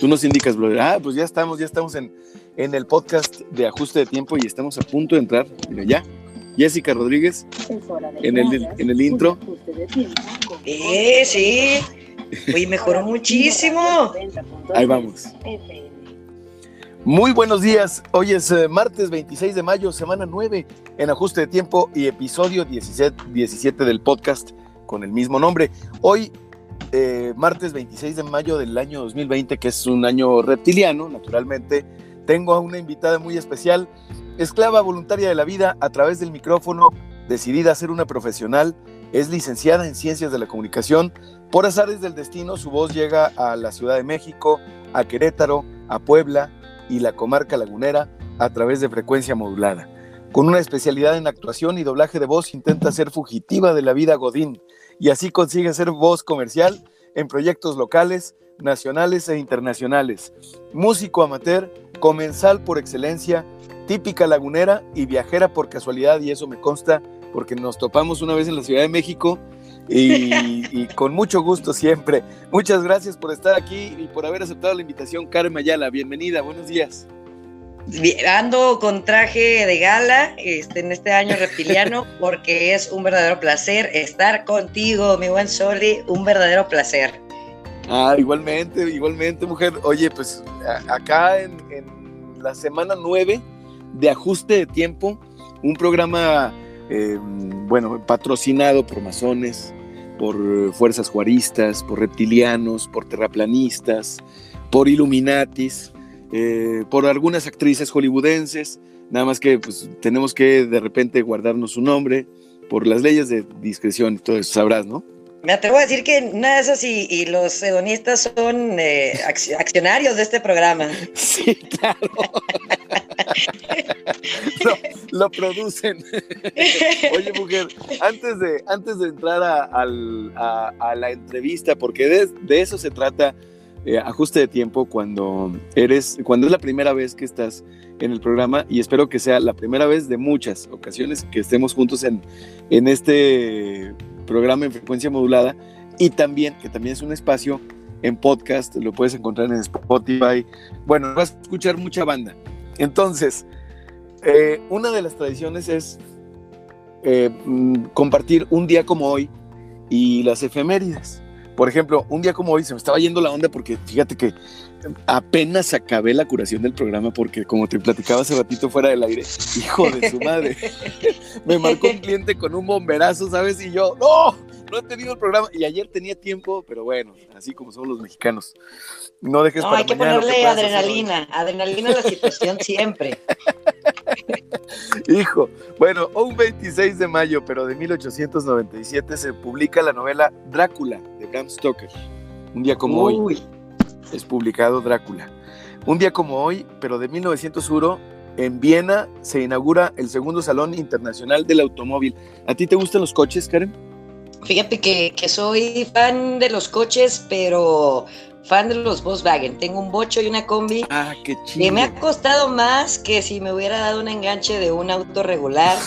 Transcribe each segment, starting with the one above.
Tú nos indicas, brother. Ah, pues ya estamos, ya estamos en, en el podcast de ajuste de tiempo y estamos a punto de entrar. Mira, ya. Jessica Rodríguez en el, en el intro. Eh, sí. Uy, mejoró muchísimo. Ahí vamos. Muy buenos días. Hoy es eh, martes 26 de mayo, semana 9 en ajuste de tiempo y episodio 17, 17 del podcast con el mismo nombre. Hoy, eh, martes 26 de mayo del año 2020, que es un año reptiliano, naturalmente, tengo a una invitada muy especial, esclava voluntaria de la vida a través del micrófono, decidida a ser una profesional, es licenciada en Ciencias de la Comunicación. Por azares del destino, su voz llega a la Ciudad de México, a Querétaro, a Puebla, y la comarca lagunera a través de frecuencia modulada. Con una especialidad en actuación y doblaje de voz, intenta ser fugitiva de la vida Godín y así consigue ser voz comercial en proyectos locales, nacionales e internacionales. Músico amateur, comensal por excelencia, típica lagunera y viajera por casualidad, y eso me consta porque nos topamos una vez en la Ciudad de México y, con mucho gusto siempre. Muchas gracias por estar aquí y por haber aceptado la invitación, Karen Mayala. Bienvenida, buenos días. Ando con traje de gala este, en este año reptiliano porque es un verdadero placer estar contigo, mi buen Soli, un verdadero placer. Ah, igualmente, igualmente, mujer. Oye, pues acá en, en la semana 9 de ajuste de tiempo, un programa Em, bueno, patrocinado por masones, por fuerzas juaristas, por reptilianos, por terraplanistas, por Illuminatis, eh, por algunas actrices hollywoodenses, nada más que pues, tenemos que de repente guardarnos su nombre por las leyes de discreción y todo eso, sabrás, ¿no? Me atrevo a decir que nada de eso y, los hedonistas son eh, accionarios de este programa. Sí, claro. lo, producen. Oye, mujer, antes de, antes de entrar a, la entrevista, porque de, eso se trata eh, ajuste de tiempo cuando eres, cuando es la primera vez que estás en el programa y espero que sea la primera vez de muchas ocasiones que estemos juntos en, en este programa en frecuencia modulada y también, que también es un espacio en podcast, lo puedes encontrar en Spotify. Bueno, vas a escuchar mucha banda. Entonces, eh, una de las tradiciones es eh, mm, compartir un día como hoy y las efemérides. Por ejemplo, un día como hoy se me estaba yendo la onda porque fíjate que apenas acabé la curación del programa porque como te platicaba hace ratito fuera del aire, hijo de su madre, me marcó un cliente con un bomberazo, ¿sabes? Y yo, no, no he tenido el programa. Y ayer tenía tiempo, pero bueno, así como son los mexicanos. No dejes no, hay que ponerle adrenalina, adrenalina a la situación siempre. Hijo, bueno, un 26 de mayo, pero de 1897 se publica la novela Drácula de Bram Stoker. Un día como hoy es publicado Drácula. Un día como hoy, pero de 1901, en Viena se inaugura el segundo Salón Internacional del Automóvil. ¿A ti te gustan los coches, Karen? Fíjate que, soy fan de los coches, pero fan de los Volkswagen. Tengo un bocho y una combi. Ah, qué chido. Que me ha costado más que si me hubiera dado un enganche de un auto regular.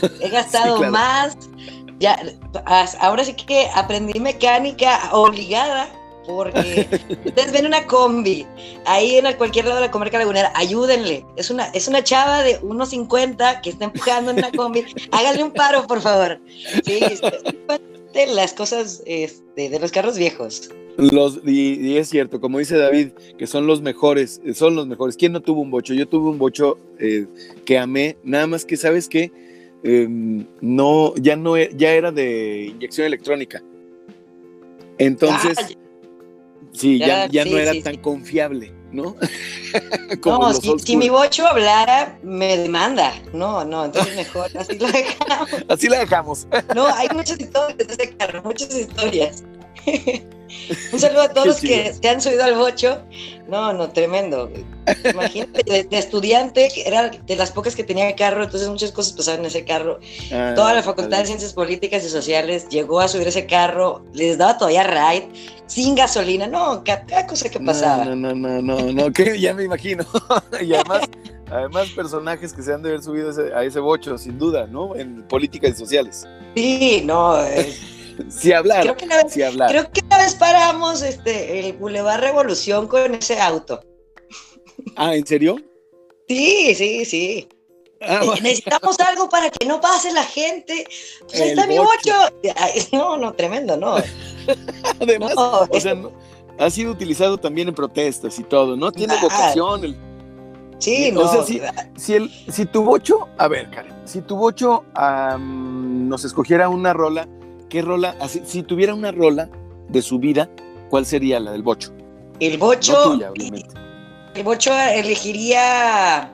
He gastado más. Ya, ahora sí que aprendí mecánica obligada porque ustedes ven una combi ahí en cualquier lado de la comarca lagunera, ayúdenle. Es una, es una chava de 1.50 que está empujando en una combi. Háganle un paro, por favor. Sí, de las cosas este, de los carros viejos. Los, y, es cierto, como dice David, que son los mejores, son los mejores. ¿Quién no tuvo un bocho? Yo tuve un bocho eh, que amé, nada más que, ¿sabes qué? Em, no, ya no, e, ya era de inyección electrónica. Entonces, Sí, ya, ya, no era tan confiable, ¿no? no, si, mi bocho hablara, me demanda. No, no, entonces mejor, así la dejamos. Así la dejamos. no, hay muchas historias de ese carro, muchas historias. Un saludo a todos los que se han subido al bocho. No, no, tremendo. Imagínate, de, estudiante, era de las pocas que tenía carro, entonces muchas cosas pasaban en ese carro. Ah, Toda la Facultad de Ciencias Políticas y Sociales llegó a subir ese carro, les daba todavía ride, sin gasolina. No, cada cosa que pasaba. No, no, no, no, no, que ya me imagino. y además, además personajes que se han de haber subido a ese bocho, sin duda, ¿no? En políticas y sociales. Sí, no. Si hablar, creo que una vez, Creo que una vez paramos este, el Boulevard Revolución con ese auto. Ah, ¿en serio? Sí, sí, sí. Ah, eh, necesitamos algo para que no pase la gente. Pues ahí está mi bocho. No, no, tremendo, no. Además, o sea, ha sido utilizado también en protestas y todo, ¿no? Tiene vocación. El, sí, no. O sea, si, si, el, si tu bocho, a ver, Karen, si tu bocho nos escogiera una rola, ¿qué rola? Así, si tuviera una rola de su vida, ¿cuál sería la del bocho? El bocho. El bocho elegiría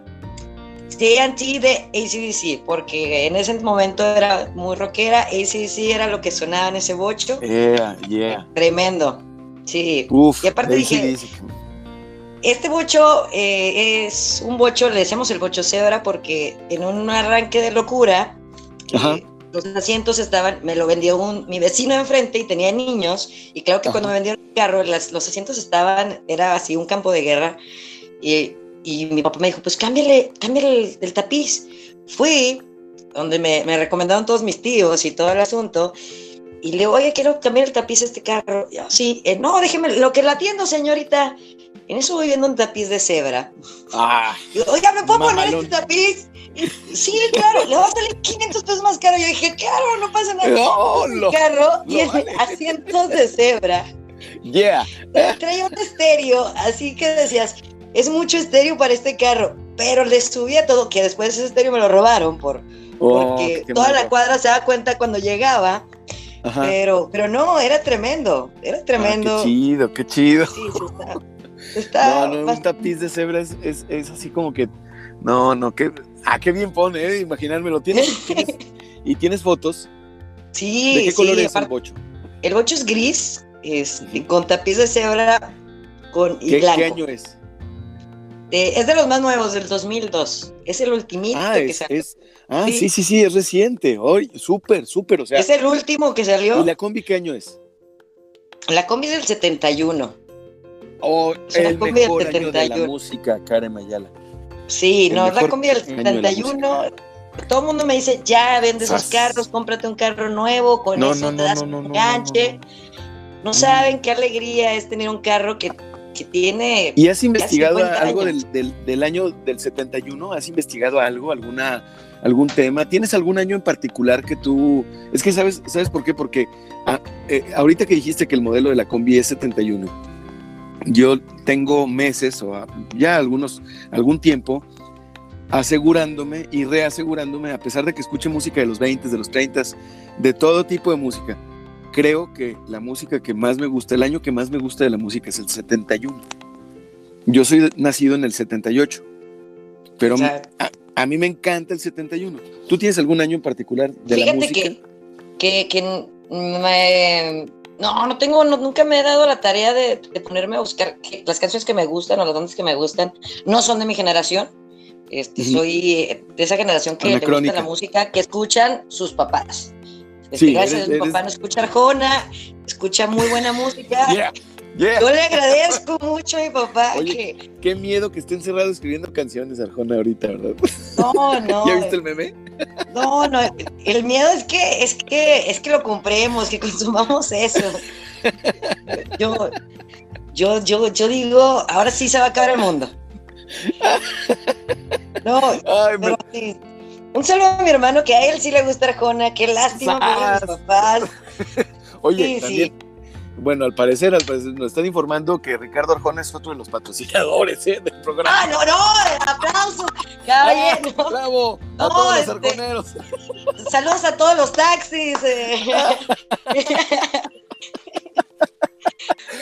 TNT de ACDC, porque en ese momento era muy rockera, ACDC era lo que sonaba en ese bocho. Yeah, yeah. Tremendo, sí. Uf, y aparte dije, este bocho eh, es un bocho, le decíamos el bocho cebra, porque en un arranque de locura, eh, los asientos estaban, me lo vendió un, mi vecino enfrente y tenía niños, y claro que cuando me vendieron el carro, los asientos estaban, era así un campo de guerra, y y mi papá me dijo, pues cámbiale, cámbiale el, tapiz. Fui, donde me, me, recomendaron todos mis tíos y todo el asunto, y le digo, oye, quiero cambiar el tapiz de este carro. Y yo, sí, eh, no, déjeme, lo que la atiendo, señorita. En eso voy viendo un tapiz de cebra. Ah, oiga, ¿me puedo poner este tapiz? Sí, claro, le va a salir 500 pesos más caro. Yo dije, claro, no pasa nada. No, lo, carro y asientos de cebra. Yeah. Traía un estéreo, así que decías, es mucho estéreo para este carro, pero le subía todo, que después ese estéreo me lo robaron por, oh, porque toda la cuadra se da cuenta cuando llegaba. Pero, pero no, era tremendo, era tremendo. Ah, qué chido, qué chido. Sí, está, no, no, un tapiz de cebra es, es, así como que, no, no, que, ah, qué bien pone, eh, imaginármelo. ¿Tienes, y tienes fotos? Sí, ¿De qué color es el bocho? El bocho es gris, es, con tapiz de cebra con, y ¿Qué, blanco. ¿Qué año es? es de los más nuevos, del 2002. Es el ultimito ah, que salió. ah, sí. sí, sí, es reciente. Hoy, súper, súper. O sea, es el último que salió. ¿Y la combi qué año es? La combi es del 71. Oh, el mejor año de la música, Karen Mayala. Sí, no, la combi del 71. Todo el mundo me dice, ya vende esos carros, cómprate un carro nuevo, con eso te das un enganche. No, saben qué alegría es tener un carro que tiene... ¿Y has investigado algo del, año del 71? ¿Has investigado algo, alguna, algún tema? ¿Tienes algún año en particular que tú... Es que sabes, ¿sabes por qué? Porque ah, eh, ahorita que dijiste que el modelo de la combi es 71, yo tengo meses o ya algunos, algún tiempo asegurándome y reasegurándome, a pesar de que escuche música de los 20, de los 30, de todo tipo de música, creo que la música que más me gusta, el año que más me gusta de la música es el 71. Yo soy nacido en el 78, pero a, mí me encanta el 71. ¿Tú tienes algún año en particular de la música? Fíjate que, que, no, no tengo, nunca me he dado la tarea de, ponerme a buscar las canciones que me gustan o las bandas que me gustan. No son de mi generación. Este, Soy de esa generación que le gusta la música que escuchan sus papás. Sí, gracias, mi papá no escucha Arjona, escucha muy buena música. Yo le agradezco mucho a mi papá. Oye, qué miedo que esté encerrado escribiendo canciones Arjona ahorita, ¿verdad? No, no. ¿Ya viste el meme? No, no, el miedo es que, es que, es que lo compremos, que consumamos eso. Yo, yo, yo, yo digo, ahora sí se va a acabar el mundo. No, Ay, pero sí, un saludo a mi hermano que a él sí le gusta Arjona, qué lástima por mis papás. Oye, también, bueno, al parecer, nos están informando que Ricardo Arjona es otro de los patrocinadores ¿eh? del programa. ¡Ah, no, no! ¡Aplausos! ¡Caballero! Ah, ¡Bravo! A todos los este, arjoneros. Saludos a todos los taxis. Eh.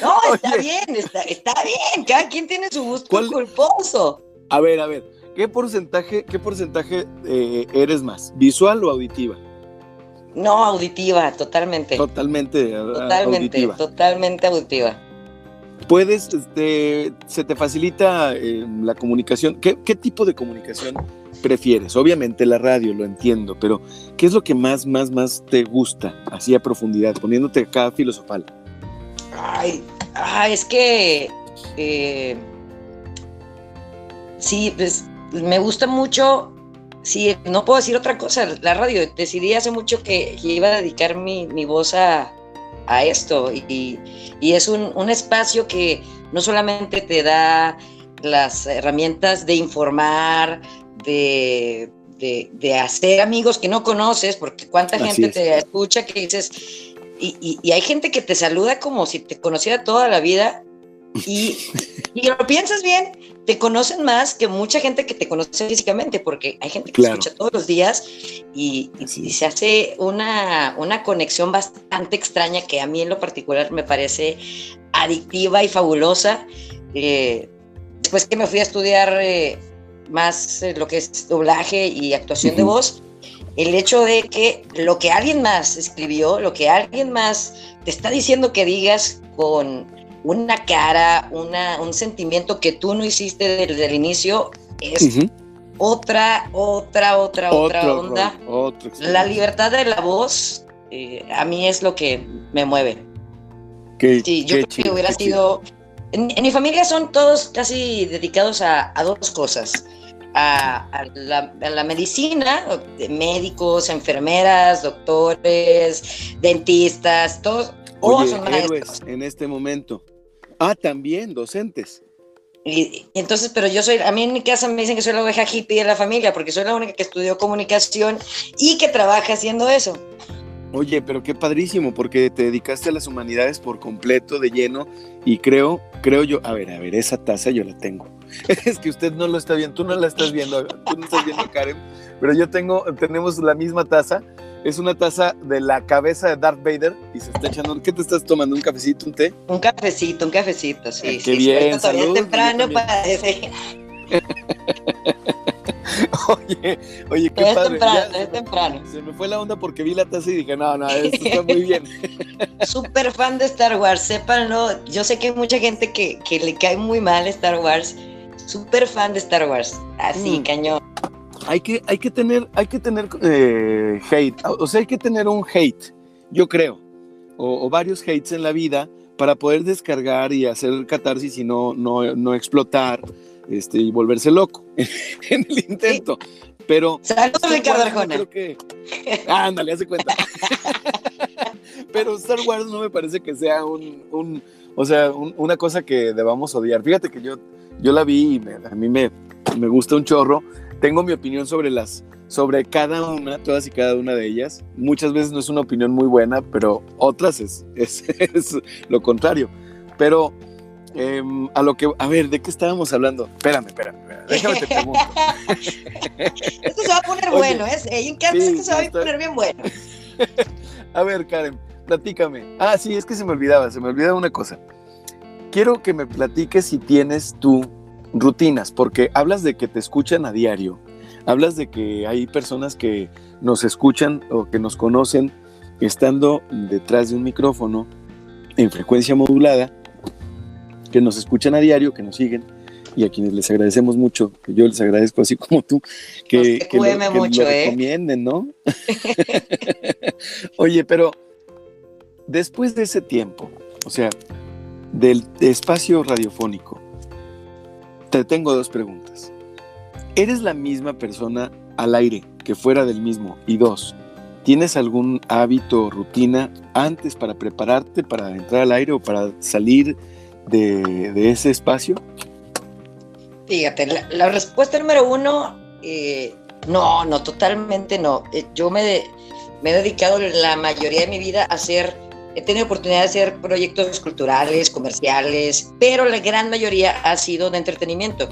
no, está bien, está, está, bien. Cada quien tiene su gusto culposo. A ver, a ver. ¿Qué porcentaje, qué porcentaje eh, eres más? ¿Visual o auditiva? No, auditiva, totalmente. Totalmente, totalmente auditiva. Totalmente auditiva. ¿Puedes, este, se te facilita eh, la comunicación? ¿Qué, tipo de comunicación prefieres? Obviamente la radio, lo entiendo, pero ¿qué es lo que más, más, más te gusta, así a profundidad, poniéndote acá filosofal? Ay, ay es que... Eh, sí, pues me gusta mucho, sí, no puedo decir otra cosa, la radio, decidí hace mucho que, iba a dedicar mi, voz a, a esto y, es un, espacio que no solamente te da las herramientas de informar, de, hacer amigos que no conoces, porque cuánta gente te escucha que dices, y, y, hay gente que te saluda como si te conociera toda la vida y, y lo piensas bien, te conocen más que mucha gente que te conoce físicamente, porque hay gente que escucha todos los días y, se hace una, una, conexión bastante extraña que a mí en lo particular me parece adictiva y fabulosa. Eh, después que me fui a estudiar eh, más eh, lo que es doblaje y actuación de voz, el hecho de que lo que alguien más escribió, lo que alguien más te está diciendo que digas con una cara, una, un sentimiento que tú no hiciste desde el inicio, es otra, otra, otra, otra onda. la libertad de la voz, eh, a mí es lo que me mueve. sí, yo creo que hubiera sido... En, mi familia son todos casi dedicados a, dos cosas. A, la, medicina, médicos, enfermeras, doctores, dentistas, todos. En este momento. Ah, también, docentes. Y, entonces, pero yo soy, a mí en mi casa me dicen que soy la oveja hippie de la familia, porque soy la única que estudió comunicación y que trabaja haciendo eso. Oye, pero qué padrísimo, porque te dedicaste a las humanidades por completo, de lleno, y creo, creo yo, a ver, a ver, esa taza yo la tengo. es que usted no lo está viendo, tú no la estás viendo, tú no estás viendo, Karen, pero yo tengo, tenemos la misma taza es una taza de la cabeza de Darth Vader y se está echando. ¿Qué te estás tomando? ¿Un cafecito, un té? Un cafecito, un cafecito, sí. Qué sí, bien, todavía es temprano para oye, oye, qué es padre. Temprano, es temprano. Se me fue la onda porque vi la taza y dije, no, no, esto está muy bien. Súper fan de Star Wars, sépanlo. Yo sé que hay mucha gente que, que le cae muy mal Star Wars. Súper fan de Star Wars. Así, mm. cañón hay que, hay que tener, hay que tener eh, hate, o sea, hay que tener un hate, yo creo, o, varios hates en la vida para poder descargar y hacer catarsis y no, no, no explotar este, y volverse loco en el intento. Pero. Saludos, Ricardo Arjona. Creo que. ándale, hace cuenta. Pero Star Wars no me parece que sea un. un o sea, una cosa que debamos odiar. Fíjate que yo, yo la vi y a mí me, me gusta un chorro, tengo mi opinión sobre las sobre cada una, todas y cada una de ellas. Muchas veces no es una opinión muy buena, pero otras es, es, lo contrario. Pero em, a lo que, a ver, ¿de qué estábamos hablando? Espérame, espérame, déjame te pregunto. esto se va a poner bueno, ¿eh? En sí, esto se va a poner bien bueno. a ver, Karen, platícame. Ah, sí, es que se me olvidaba, se me olvidaba una cosa. Quiero que me platiques si tienes tú rutinas, porque hablas de que te escuchan a diario, hablas de que hay personas que nos escuchan o que nos conocen estando detrás de un micrófono en frecuencia modulada, que nos escuchan a diario, que nos siguen y a quienes les agradecemos mucho, yo les agradezco así como tú, que, que, lo, mucho, ¿eh? recomienden, ¿no? Oye, pero después de ese tiempo, o sea, del espacio radiofónico, te tengo dos preguntas. ¿Eres la misma persona al aire que fuera del mismo? Y dos, ¿tienes algún hábito, rutina antes para prepararte para entrar al aire o para salir de, ese espacio? Fíjate, la, respuesta número uno, eh, no, no, totalmente no. Eh, yo me, me he dedicado la mayoría de mi vida a hacer He tenido oportunidad de hacer proyectos culturales, comerciales, pero la gran mayoría ha sido de entretenimiento,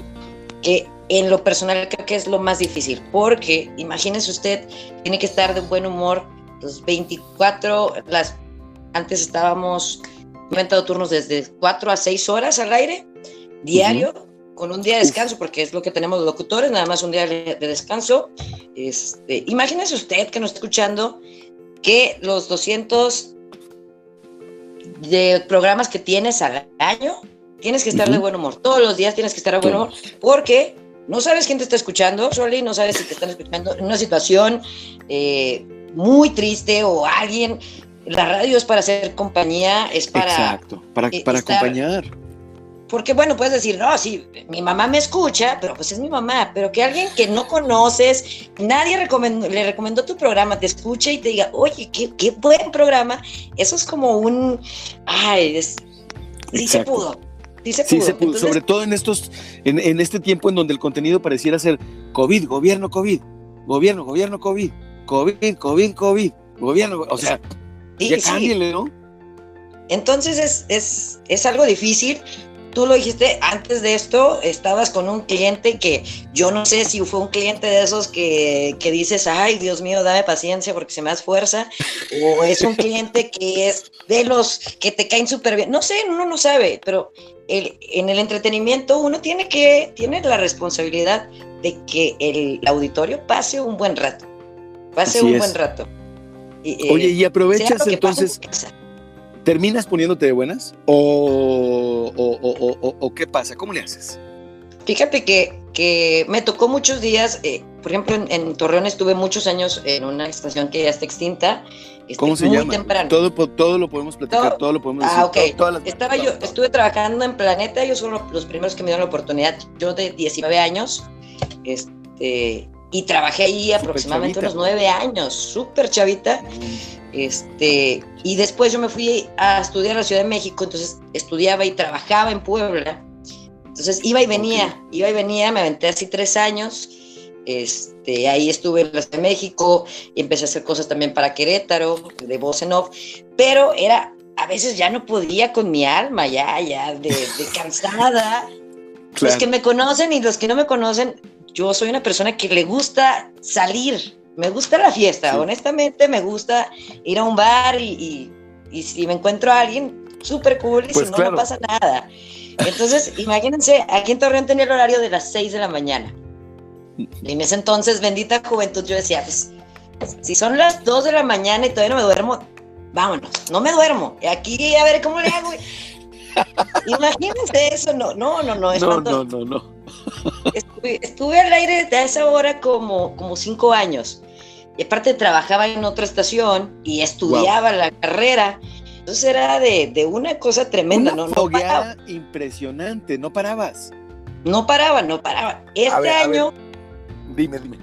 que en lo personal creo que es lo más difícil, porque imagínese usted, tiene que estar de buen humor los 24, las, antes estábamos inventado turnos desde 4 a 6 horas al aire, diario, con un día de descanso, porque es lo que tenemos los locutores, nada más un día de, descanso. Este, imagínese usted que nos está escuchando que los 200 de programas que tienes al año, tienes que estar de buen humor. Todos los días tienes que estar de buen humor porque no sabes quién te está escuchando, Soli, no sabes si te están escuchando en una situación eh, muy triste o alguien. La radio es para hacer compañía, es para. Exacto, para, para acompañar. Porque bueno, puedes decir, no, sí, mi mamá me escucha, pero pues es mi mamá, pero que alguien que no conoces, nadie le recomendó tu programa, te escuche y te diga, oye, qué, qué buen programa, eso es como un, ay, sí se pudo. Sí se pudo. Sí se pudo. Sobre todo en estos, en, en, este tiempo en donde el contenido pareciera ser COVID, gobierno, COVID, gobierno, gobierno, COVID, COVID, COVID, COVID, gobierno, o sea, ya cámbienle, ¿no? Entonces es, es, es algo difícil, tú lo dijiste, antes de esto estabas con un cliente que yo no sé si fue un cliente de esos que, que dices, ay, Dios mío, dame paciencia porque se me hace fuerza, o es un cliente que es de los que te caen súper bien. No sé, uno no sabe, pero el, en el entretenimiento uno tiene que, tiene la responsabilidad de que el auditorio pase un buen rato, pase un buen rato. Oye, y aprovechas entonces... ¿Terminas poniéndote de buenas? ¿O, o, qué pasa? ¿Cómo le haces? Fíjate que, que me tocó muchos días, eh, por ejemplo, en, Torreón estuve muchos años en una estación que ya está extinta. Este, ¿Cómo se llama? Temprano. Todo, todo lo podemos platicar, todo, lo podemos ah, decir. Ah, ok. Estaba yo, estuve trabajando en Planeta, ellos son los primeros que me dieron la oportunidad, yo de 19 años, este, y trabajé ahí aproximadamente unos nueve años, súper chavita. Este, y después yo me fui a estudiar a la Ciudad de México, entonces estudiaba y trabajaba en Puebla. Entonces iba y venía, iba y venía, me aventé así tres años. Este, ahí estuve en la Ciudad de México y empecé a hacer cosas también para Querétaro, de voz en off, pero era, a veces ya no podía con mi alma, ya, ya, de, cansada. Los que me conocen y los que no me conocen, yo soy una persona que le gusta salir, me gusta la fiesta, honestamente me gusta ir a un bar y, si me encuentro a alguien, súper cool y pues si no, no pasa nada. Entonces, imagínense, aquí en Torreón tenía el horario de las 6 de la mañana. Y en ese entonces, bendita juventud, yo decía, pues, si son las 2 de la mañana y todavía no me duermo, vámonos, no me duermo. Y aquí a ver cómo le hago. Imagínense eso, no, no, no, no. no, no, no, no. Estuve, al aire a esa hora como, como cinco años. Y aparte trabajaba en otra estación y estudiaba la carrera. Entonces era de, una cosa tremenda. Una no, no impresionante, no parabas. No paraba, no paraba. Este año. Dime, dime.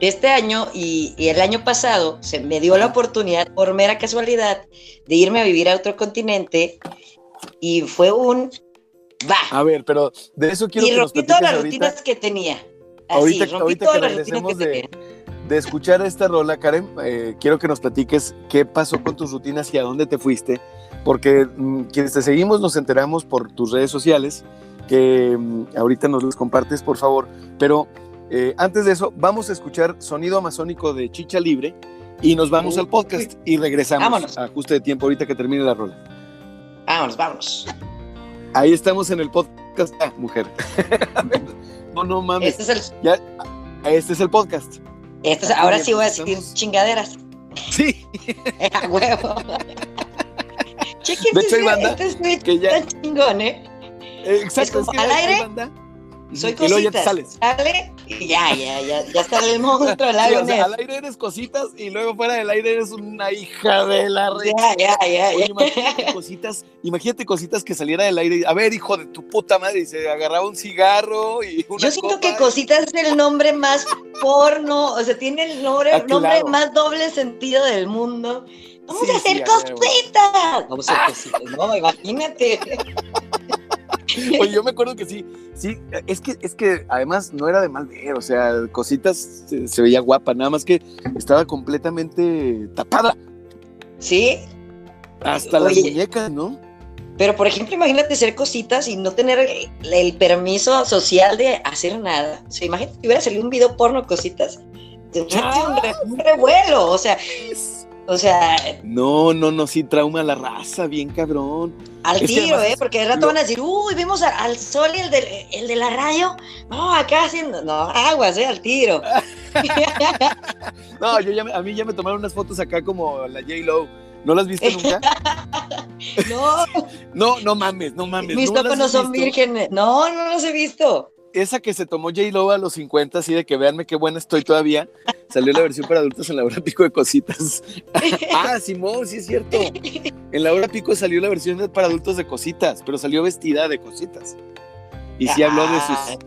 Este año y, y, el año pasado se me dio la oportunidad, por mera casualidad, de irme a vivir a otro continente y fue un va. A ver, pero de eso quiero y que todas las rutinas que tenía. Así, ahorita, ahorita que regresemos de, de, escuchar esta rola, Karen, eh, quiero que nos platiques qué pasó con tus rutinas y a dónde te fuiste, porque mm, quienes te seguimos nos enteramos por tus redes sociales, que mm, ahorita nos las compartes, por favor, pero eh, antes de eso, vamos a escuchar sonido amazónico de Chicha Libre y nos vamos al podcast y regresamos a ajuste de tiempo ahorita que termine la rola. Vámonos, vámonos. Ahí estamos en el podcast, ah, mujer. no, no mames. Este es el, ya, este es el podcast. Este ahora sí voy a decir chingaderas. Sí. a huevo. Chequen, de hecho, hay banda este que ya... chingón, ¿eh? Exacto. Es como, al aire, soy cositas. Y luego ya te sales. Sale y ya, ya, ya, ya está el monstruo al aire. o al aire eres cositas y luego fuera del aire eres una hija de la red. Ya, ya, ya, ya. imagínate cositas, imagínate cositas que saliera del aire. A ver, hijo de tu puta madre, y se agarraba un cigarro y una Yo siento que cositas es el nombre más porno, o sea, tiene el nombre, ah, nombre más doble sentido del mundo. Vamos a hacer cositas. Vamos a hacer cositas, no, imagínate. Oye, yo me acuerdo que sí, sí, es que, es que además no era de mal ver, o sea, cositas se, veía guapa, nada más que estaba completamente tapada. Sí. Hasta las muñecas, ¿no? Pero, por ejemplo, imagínate ser cositas y no tener el, permiso social de hacer nada. O sea, imagínate que hubiera salido un video porno cositas. un, revuelo, o sea, o sea. No, no, no, sí trauma la raza, bien cabrón. Al tiro, ¿eh? Porque de rato van a decir, uy, vimos al sol y el de, el de la radio. No, acá haciendo. No, aguas, ¿eh? Al tiro. no, yo ya, a mí ya me tomaron unas fotos acá como la J-Lo. ¿No las viste nunca? no. no, no mames, no mames. Mis no no son vírgenes. No, no los he visto esa que se tomó J. Lo a los 50, así de que veanme qué buena estoy todavía, salió la versión para adultos en la hora pico de cositas. ah, Simón, sí es cierto. En la hora pico salió la versión para adultos de cositas, pero salió vestida de cositas. Y sí habló de sus.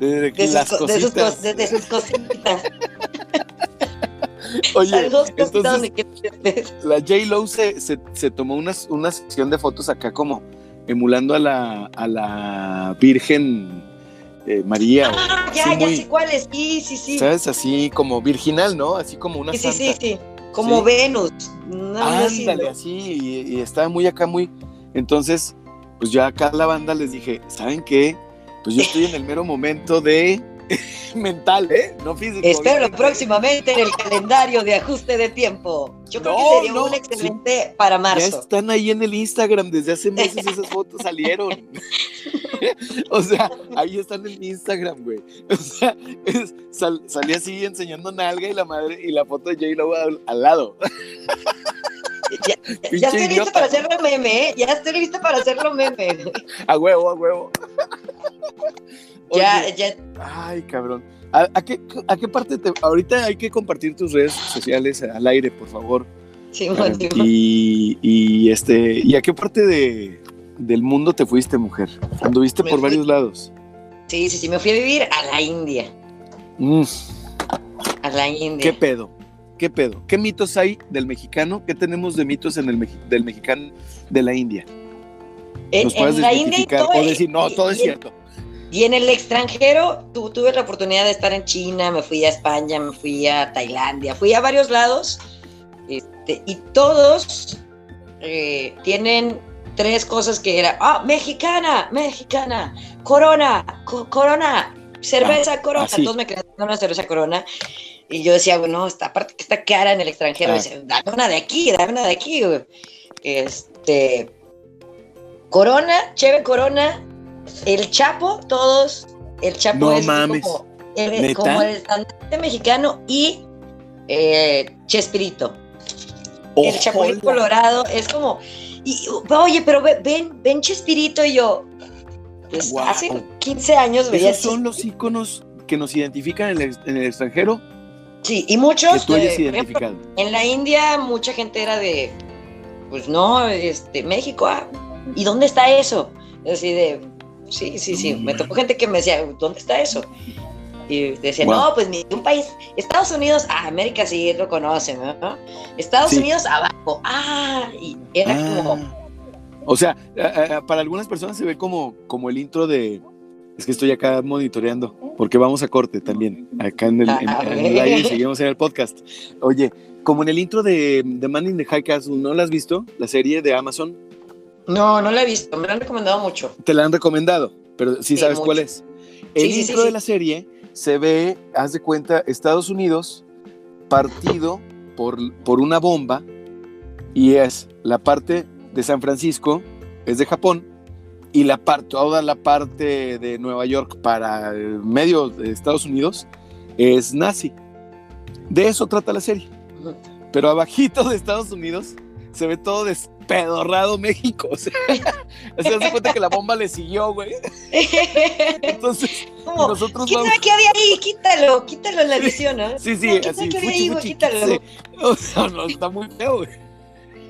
De, las cositas. De sus, cositas. Oye, entonces, la J. Lo se, se, tomó una, una sesión de fotos acá como emulando a la, a la Virgen eh, María. Ah, ya, ya sé cuál es, sí, sí, sí. ¿Sabes? Así como virginal, ¿no? Así como una sí, Sí, sí, sí. Como Venus. Ándale, así, y, y estaba muy acá, muy... Entonces, pues ya acá la banda les dije, ¿saben qué? Pues yo estoy en el mero momento de mental, ¿eh? No físico. Espero próximamente en el calendario de ajuste de tiempo. Yo creo que sería un excelente para marzo. Ya están ahí en el Instagram, desde hace meses esas fotos salieron. o sea, ahí están en Instagram, güey. O sea, salí así enseñando nalga y la madre y la foto de J-Lo al, lado. Ya, ya estoy listo para hacerlo meme, ¿eh? Ya estoy listo para hacerlo meme. A huevo, a huevo. ya, ya. Ay, cabrón. ¿A, qué, ¿A, qué, parte te.? Ahorita hay que compartir tus redes sociales al aire, por favor. Sí, y, y, este, ¿y a qué parte de, del mundo te fuiste, mujer? Anduviste por varios lados. Sí, sí, sí, me fui a vivir a la India. Mm. A la India. ¿Qué pedo? ¿Qué pedo? ¿Qué mitos hay del mexicano? ¿Qué tenemos de mitos en el del mexicano de la India? ¿Nos en la India o decir, no, todo es cierto? Y en el extranjero tuve la oportunidad de estar en China, me fui a España, me fui a Tailandia, fui a varios lados este, y todos eh, tienen tres cosas que era, ah, mexicana, mexicana, corona, corona, cerveza ah, corona. Todos me querían una cerveza corona. Y yo decía, bueno, esta aparte que está cara en el extranjero, ah. dame una de aquí, dame una de aquí. Este, corona, cheve corona, el Chapo, todos, el Chapo es como el, como el mexicano y eh, Chespirito. el Chapulín Colorado es como, y, oye, pero ven, ven Chespirito y yo, pues hace 15 años veía. ¿Esos son los iconos que nos identifican en el, extranjero? Sí, y muchos. en la India mucha gente era de, pues no, este, México, ah, ¿y dónde está eso? Así de, Sí, sí, sí. Me tocó gente que me decía, ¿dónde está eso? Y decía, no, pues ni un país. Estados Unidos, ah, América sí lo conocen, ¿no? Estados Unidos abajo. Ah, y era ah. como. O sea, para algunas personas se ve como, como el intro de. Es que estoy acá monitoreando, porque vamos a corte también, acá en el, en, seguimos en el podcast. Oye, como en el intro de, de Man in the High Castle, ¿no la has visto? La serie de Amazon. No, no la he visto, me la han recomendado mucho. Te la han recomendado, pero sí, sabes cuál es. El intro de la serie se ve, haz de cuenta, Estados Unidos partido por, por una bomba y es la parte de San Francisco, es de Japón, y la parte, toda la parte de Nueva York para el medio de Estados Unidos es nazi. De eso trata la serie. Pero abajito de Estados Unidos se ve todo despedorrado México. O sea, se hace cuenta que la bomba le siguió, güey. Entonces, nosotros ¿Quién sabe qué había ahí? Quítalo, quítalo en la edición, ¿no? Sí, sí, así. Qué había ahí, güey? Quítalo. O sea, no, está muy feo, güey.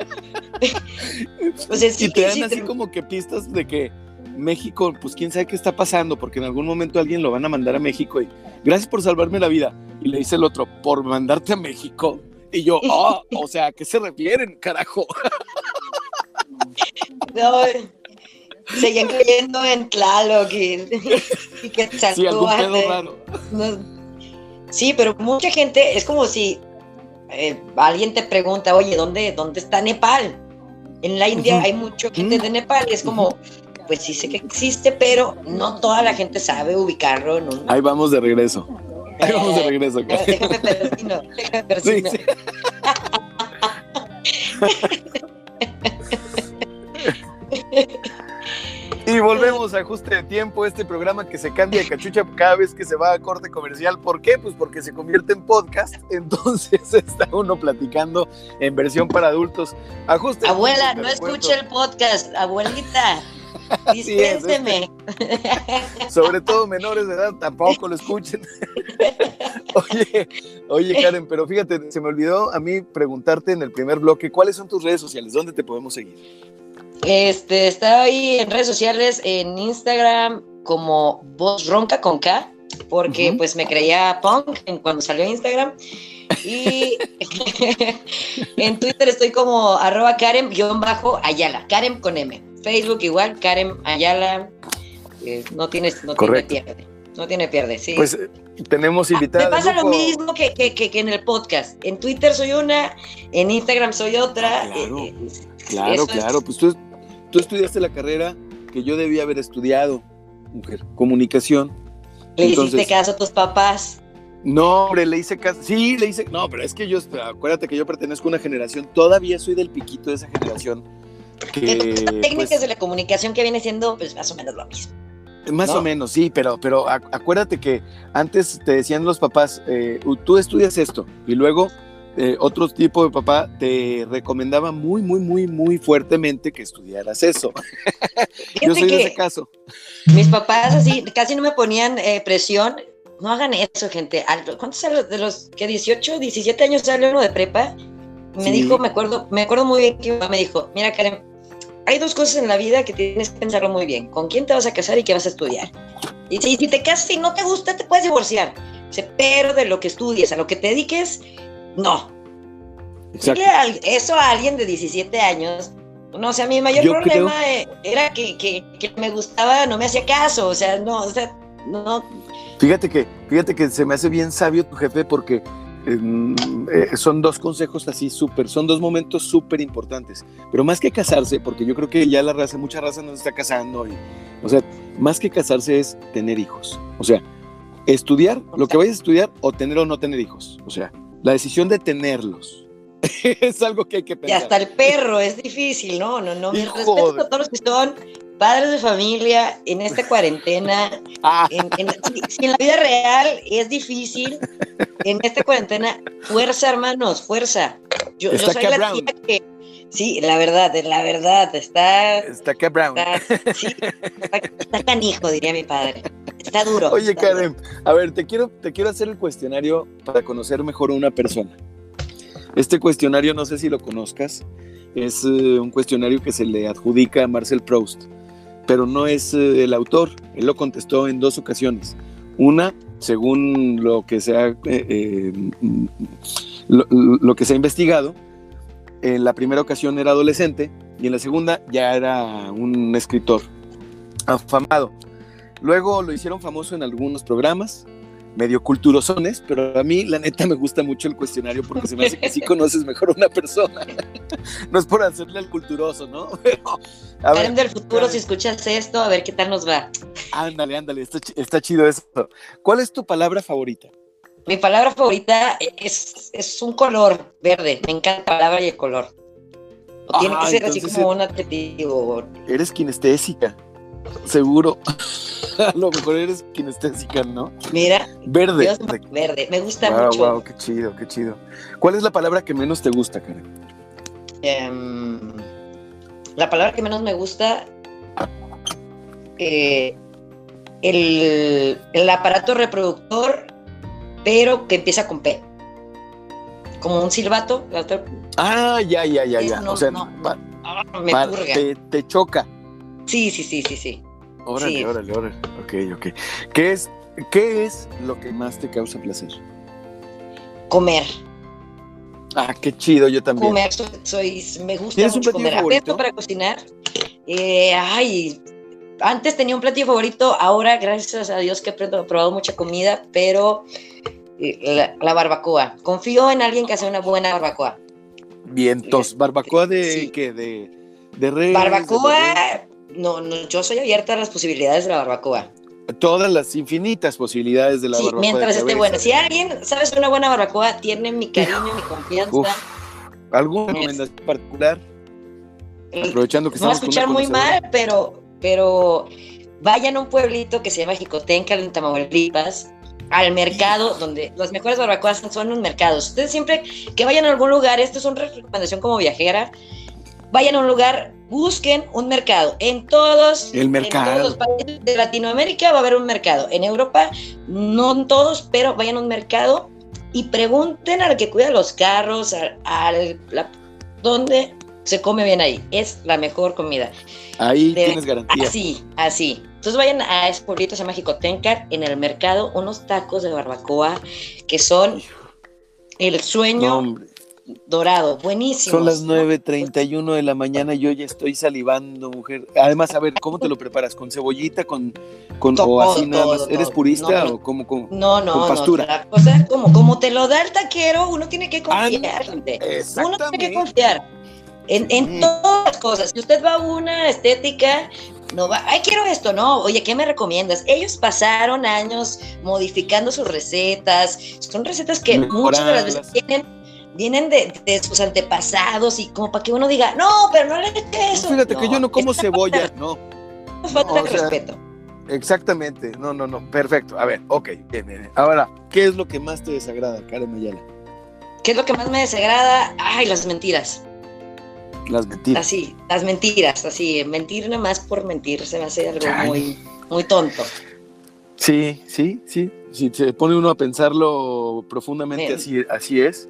O sea, sí, y te dan así como que pistas de que México, pues quién sabe qué está pasando, porque en algún momento alguien lo van a mandar a México y gracias por salvarme la vida. Y le dice el otro, por mandarte a México. Y yo, oh, o sea, ¿a qué se refieren, carajo? No, seguían creyendo en Tlaloc y, que Sí, algún pedo raro. sí, pero mucha gente, es como si eh, alguien te pregunta, oye, ¿dónde, ¿dónde está Nepal? En la India hay mucha gente de Nepal y es como, pues sí sé que existe, pero no toda la gente sabe ubicarlo. En Ahí vamos de regreso. Ahí vamos de regreso. Acá. Déjame persino, déjame persino. Sí, sí. Y volvemos a ajuste de tiempo, este programa que se cambia de cachucha cada vez que se va a corte comercial. ¿Por qué? Pues porque se convierte en podcast. Entonces está uno platicando en versión para adultos. Ajuste. Abuela, no escuche el podcast, abuelita. Dispénseme. Sobre todo menores de edad, tampoco lo escuchen. oye, oye, Karen, pero fíjate, se me olvidó a mí preguntarte en el primer bloque, ¿cuáles son tus redes sociales? ¿Dónde te podemos seguir? Este, está ahí en redes sociales, en Instagram como Voz Ronca con K, porque pues me creía punk cuando salió Instagram. Y en Twitter estoy como arroba Karen-Ayala, Karen con M. Facebook igual, Karen Ayala. Eh, no tienes, no tiene pierde. No tiene pierde, sí. Pues eh, tenemos invitada. me pasa lo mismo que, en el podcast. En Twitter soy una, en Instagram soy otra. Ah, claro, eh, claro, claro. Pues tú, tú estudiaste la carrera que yo debía haber estudiado, mujer, comunicación. ¿Le hiciste caso a tus papás? No, hombre, le hice caso. Sí, le hice. No, pero es que yo, acuérdate que yo pertenezco a una generación, todavía soy del piquito de esa generación. Que, técnicas pues de la comunicación que viene siendo, pues más o menos lo mismo. Más o menos, sí, pero, pero acuérdate que antes te decían los papás, eh, tú estudias esto, y luego eh, otro tipo de papá te recomendaba muy, muy, muy, muy fuertemente que estudiaras eso. Yo soy de ese caso. Mis papás así casi no me ponían eh, presión. No hagan eso, gente. ¿Cuántos de los que 18, 17 años sale uno de prepa? Me dijo, me acuerdo, me acuerdo muy bien que me dijo, mira Karen, hay dos cosas en la vida que tienes que pensarlo muy bien. ¿Con quién te vas a casar y qué vas a estudiar? Y si, si te casas y no te gusta, te puedes divorciar. Pero de lo que estudies, a lo que te dediques, no. eso a alguien de 17 años. No, o sea, mi mayor problema eh, era que, que, me gustaba, no me hacía caso, o sea, no, o sea, no. Fíjate que, fíjate que se me hace bien sabio tu jefe porque em, eh, son dos consejos así súper, son dos momentos súper importantes. Pero más que casarse, porque yo creo que ya la raza, mucha raza no se está casando, y, o sea, más que casarse es tener hijos. O sea, estudiar, lo que vayas a estudiar, o tener o no tener hijos. O sea, la decisión de tenerlos es algo que hay que pensar. Y hasta el perro es difícil, ¿no? No, no. Respeto a todos los que son padres de familia en esta cuarentena. Ah. En, si, en la vida real es difícil, en esta cuarentena, fuerza, hermanos, fuerza. Yo, yo soy la tía que. Sí, la verdad, la verdad, está. Está que Brown. Está, sí, está, canijo, diría mi padre. Está duro. Oye, Karen, a ver, te quiero, te quiero hacer el cuestionario para conocer mejor a una persona. Este cuestionario, no sé si lo conozcas, es eh, un cuestionario que se le adjudica a Marcel Proust, pero no es eh, el autor. Él lo contestó en dos ocasiones. Una, según lo que se ha, eh, lo que se ha investigado, en la primera ocasión era adolescente y en la segunda ya era un escritor afamado. Luego lo hicieron famoso en algunos programas, medio culturosones, pero a mí la neta me gusta mucho el cuestionario porque se me hace que sí conoces mejor a una persona. no es por hacerle al culturoso, ¿no? Pero, del futuro, si escuchas esto, a ver qué tal nos va. Ándale, ándale, está, chido eso. ¿Cuál es tu palabra favorita? Mi palabra favorita es, es un color verde. Me encanta la palabra y el color. tiene que ser así como un adjetivo. Eres kinestésica, seguro. a lo mejor eres kinestésica, ¿no? Mira. Verde. verde. Me gusta mucho. Wow, qué chido, qué chido. ¿Cuál es la palabra que menos te gusta, Karen? Em, la palabra que menos me gusta. Eh, el, el, aparato reproductor, pero que empieza con P. Como un silbato. Ah, ya, ya, ya, ya. o sea, ah, me te, te choca. Sí, sí, sí, sí, sí. Órale, órale, órale. Ok, ok. ¿Qué es, ¿Qué es lo que más te causa placer? Comer. Ah, qué chido, yo también. Comer, soy, me gusta mucho comer. Favorito? para cocinar. Eh, ay, antes tenía un platillo favorito, ahora gracias a Dios que he probado mucha comida, pero eh, la, barbacoa. Confío en alguien que hace una buena barbacoa. Vientos, barbacoa de qué, de, de res. Barbacoa, no, no, yo soy abierta a las posibilidades de la barbacoa. Todas las infinitas posibilidades de la barbacoa. Mientras esté buena. Si alguien sabe hacer una buena barbacoa, tiene mi cariño, mi confianza. ¿Alguna recomendación particular? Aprovechando que no va a escuchar muy mal, pero, pero vayan a un pueblito que se llama Jicotenca, en Tamaulipas, al mercado, donde las mejores barbacoas son los mercados. Ustedes siempre que vayan a algún lugar, esto es una recomendación como viajera, vayan a un lugar busquen un mercado. En todos, el mercado. En todos los países de Latinoamérica va a haber un mercado. En Europa, no en todos, pero vayan a un mercado y pregunten al que cuida los carros, al, dónde se come bien ahí. Es la mejor comida. Ahí tienes garantía. Así, así. Entonces vayan a ese pueblito, se llama en el mercado, unos tacos de barbacoa que son el sueño dorado, buenísimo. Son las 9.31 de la mañana y yo ya estoy salivando, mujer. Además, a ver, ¿cómo te lo preparas? ¿Con cebollita? ¿Con, con o así nada más? ¿Eres purista o como con, no, no, pastura? No, la cosa como, como te lo da el taquero, uno tiene que confiar, gente. Uno tiene que confiar en, en todas las cosas. Si usted va a una estética, no va, ay, quiero esto, no, oye, ¿qué me recomiendas? Ellos pasaron años modificando sus recetas, son recetas que muchas de las veces tienen vienen de, sus antepasados y como para que uno diga, no, pero no le eso. fíjate que yo no como cebolla, no. Nos falta el respeto. Exactamente, no, no, no, perfecto. A ver, ok, bien, bien. Ahora, ¿qué es lo que más te desagrada, Karen Mayala? ¿Qué es lo que más me desagrada? Ay, las mentiras. Las mentiras. Así, las mentiras, así, mentir nada más por mentir, se me hace algo muy, muy tonto. Sí, sí, sí. Si se pone uno a pensarlo profundamente, así, así es.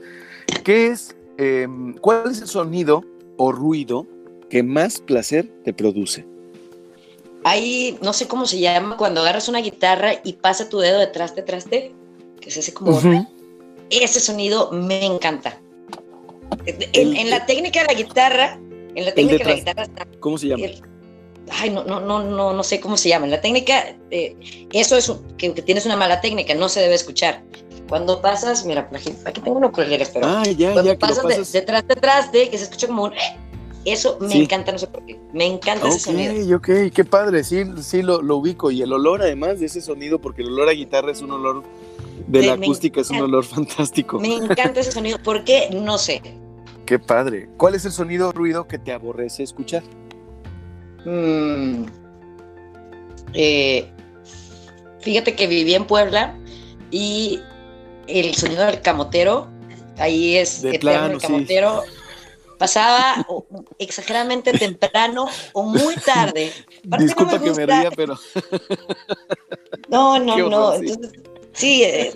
¿Qué es, em, cuál es el sonido o ruido que más placer te produce? Ahí, no sé cómo se llama, cuando agarras una guitarra y pasa tu dedo detrás de traste, que se hace como... Ese sonido me encanta. En, la técnica de la guitarra, en la técnica de la guitarra ¿Cómo se llama? ay, no, no, no, no, no sé cómo se llama. En la técnica, eh, eso es que, que, tienes una mala técnica, no se debe escuchar. Cuando pasas, mira, aquí tengo unos colgueres, pero ah, ya, cuando ya, pasas, De, detrás, detrás de, que se escucha como un... Eh, eso me encanta, no sé por qué. Me encanta ese sonido. Ok, ok, qué padre, sí, sí lo, lo, ubico. Y el olor, además de ese sonido, porque el olor a guitarra es un olor de, la acústica, es un olor fantástico. Me encanta ese sonido. ¿Por qué? No sé. Qué padre. ¿Cuál es el sonido o ruido que te aborrece escuchar? Mm, eh, fíjate que viví en Puebla y el sonido del camotero, ahí es de el camotero. Pasaba exageradamente temprano o muy tarde. Disculpa que me ría, pero. No, no, no. sí, eh,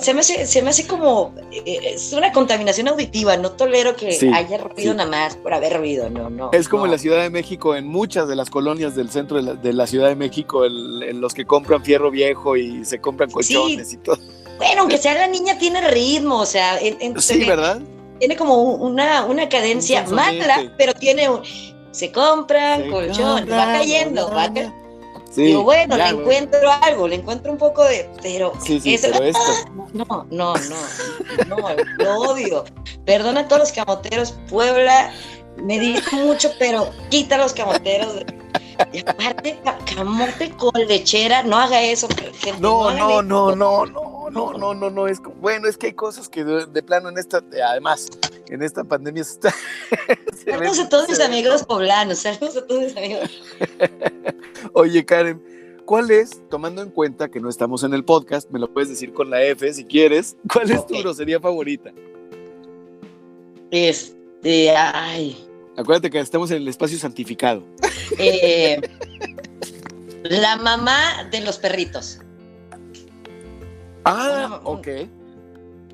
se, me hace, se me hace como. Eh, es una contaminación auditiva. No tolero que haya ruido nada más por haber ruido. No, no. Es como en la Ciudad de México, en muchas de las colonias del centro de la, Ciudad de México, en los que compran fierro viejo y se compran colchones y todo. Bueno, aunque sea la niña, tiene ritmo, o sea. En, sí, ¿verdad? Tiene como una, una cadencia mala, pero tiene un. Se compran colchón, va cayendo, va cayendo. Sí, Digo, bueno, le encuentro algo, le encuentro un poco de. Pero. Sí, sí, pero esto. No, no, no. No, lo odio. Perdona a todos los camoteros. Puebla me dijo mucho, pero quita los camoteros. Y aparte, camote con lechera, no haga eso. no, no, no, no, no no, no, no, no, es bueno, es que hay cosas que de, plano en esta, además, en esta pandemia está. saludos a todos mis amigos poblanos, saludos a todos mis amigos. Oye, Karen, ¿cuál es, tomando en cuenta que no estamos en el podcast, me lo puedes decir con la F si quieres, cuál es tu grosería favorita? Este, ay. Acuérdate que estamos en el espacio santificado. Eh, la mamá de los perritos. Ah, ok.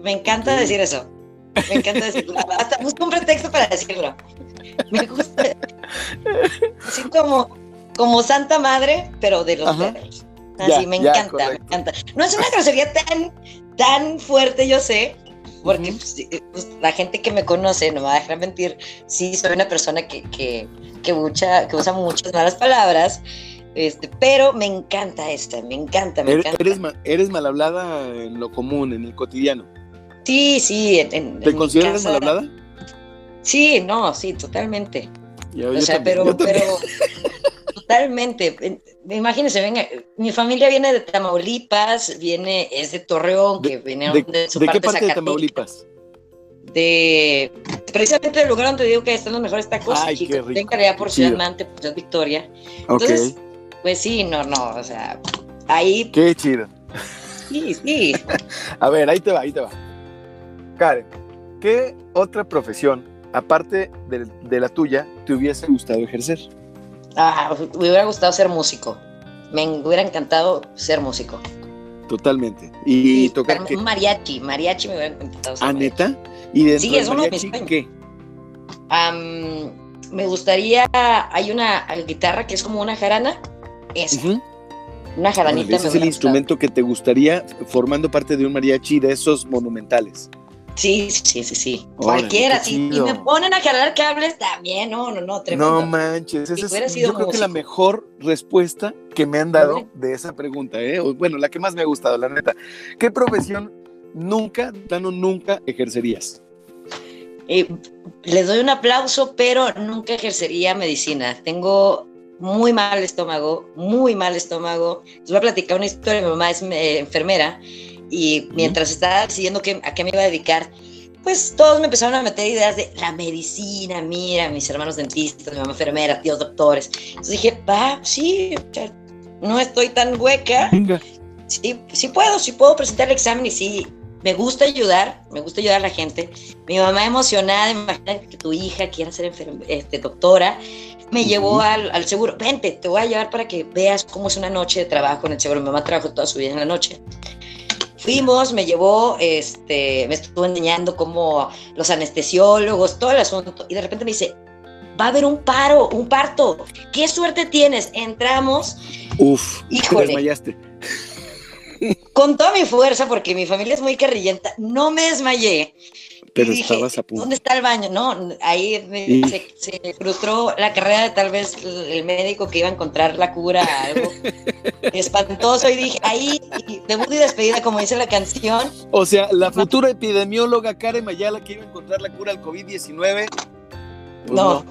Me encanta decir eso. Me encanta decirlo. Hasta busco un pretexto para decirlo. Me gusta. Así como, como Santa Madre, pero de los perros. Así, me encanta, me encanta. No es una grosería tan, tan fuerte, yo sé, porque pues, pues, la gente que me conoce, no me va a dejar mentir, sí soy una persona que, que, que, mucha, que usa muchas malas palabras, este, pero me encanta esta, me encanta, me encanta. Eres, eres mal hablada en lo común, en el cotidiano. Sí, sí. ¿Te consideras mal hablada? Sí, no, sí, totalmente. o sea, pero, pero totalmente. Imagínense, venga, mi familia viene de Tamaulipas, viene, es de Torreón, que viene de, de, su ¿de qué parte de Tamaulipas? De precisamente el lugar donde digo que están los mejores tacos, Ay, qué rico. por Ciudad Mante, por Ciudad Victoria. Entonces, pues sí, no, no, o sea, ahí. Qué chido. Sí, sí. A ver, ahí te va, ahí te va. Karen, ¿qué otra profesión aparte de, la tuya, te hubiese gustado ejercer? Ah, me hubiera gustado ser músico. Me hubiera encantado ser músico. Totalmente. Y, tocar Un mariachi, mariachi me hubiera encantado. ¿Ah, neta? ¿Y dentro sí, es uno de mis ¿qué? me gustaría, hay una guitarra que es como una jarana, esa. Una jaranita. ese es el instrumento que te gustaría formando parte de un mariachi de esos monumentales. Sí, sí, sí, sí. Cualquiera. Si y me ponen a jalar cables también, no, no, no, tremendo. No manches, esa es yo creo que la mejor respuesta que me han dado de esa pregunta, ¿eh? Bueno, la que más me ha gustado, la neta. ¿Qué profesión nunca, Dano, nunca ejercerías? Eh, les doy un aplauso, pero nunca ejercería medicina. Tengo muy mal estómago, muy mal estómago. Les voy a platicar una historia. Mi mamá es eh, enfermera y mientras estaba decidiendo a qué me iba a dedicar, pues todos me empezaron a meter ideas de la medicina, mira, mis hermanos dentistas, mi mamá enfermera, tíos doctores. Entonces dije, va, sí, no estoy tan hueca. Sí, sí puedo, sí puedo presentar el examen y sí, me gusta ayudar, me gusta ayudar a la gente. Mi mamá emocionada, imagínate que tu hija quiera ser este, doctora, me llevó al, al, seguro, vente, te voy a llevar para que veas cómo es una noche de trabajo en el seguro. Mi mamá trabajó toda su vida en la noche. Fuimos, me llevó, este, me estuvo enseñando cómo los anestesiólogos, todo el asunto, y de repente me dice, va a haber un paro, un parto, qué suerte tienes. Entramos. Uf, híjole. Te desmayaste. Con toda mi fuerza, porque mi familia es muy carrillenta, no me desmayé. Pero estabas a punto. ¿Dónde está el baño? No, ahí se, frustró la carrera de tal vez el médico que iba a encontrar la cura algo espantoso. Y dije, ahí, debut y despedida, como dice la canción. O sea, la futura epidemióloga Karen Mayala que iba a encontrar la cura al COVID-19. Pues no,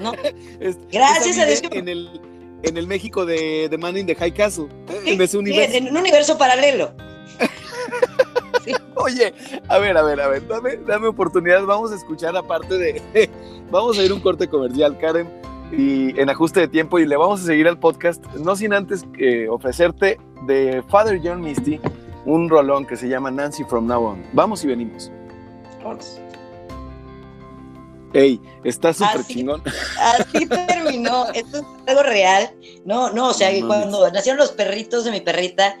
no. Gracias a Dios. En el, en el México de, de Man in the High Castle. en ese universo. en un universo paralelo. Oye, a ver, a ver, a ver, dame, dame oportunidad. Vamos a escuchar aparte de. vamos a ir un corte comercial, Karen, y en ajuste de tiempo, y le vamos a seguir al podcast, no sin antes que ofrecerte de Father John Misty un rolón que se llama Nancy from Now On. Vamos y venimos. Vamos. Ey, está súper chingón. Así terminó. Esto es algo real. No, no, o sea, cuando nacieron los perritos de mi perrita,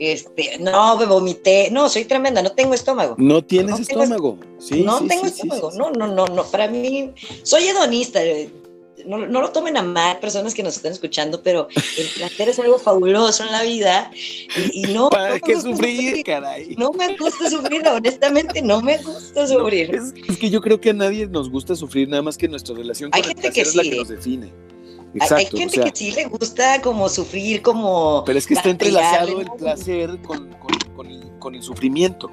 este, no, me vomité, no, soy tremenda, no tengo estómago. No tienes estómago, sí. No tengo estómago, no, no, no, no, para mí, soy hedonista, eh, no, no, lo tomen a mal personas que nos están escuchando, pero el placer es algo fabuloso en la vida y, no... ¿Para qué sufrir, caray? No me gusta sufrir, honestamente no me gusta sufrir. es, que yo creo que a nadie nos gusta sufrir, nada más que nuestra relación con el placer es la que nos define. Hay gente que sí le gusta como sufrir, como... Pero es que está entrelazado el placer con, el, sufrimiento.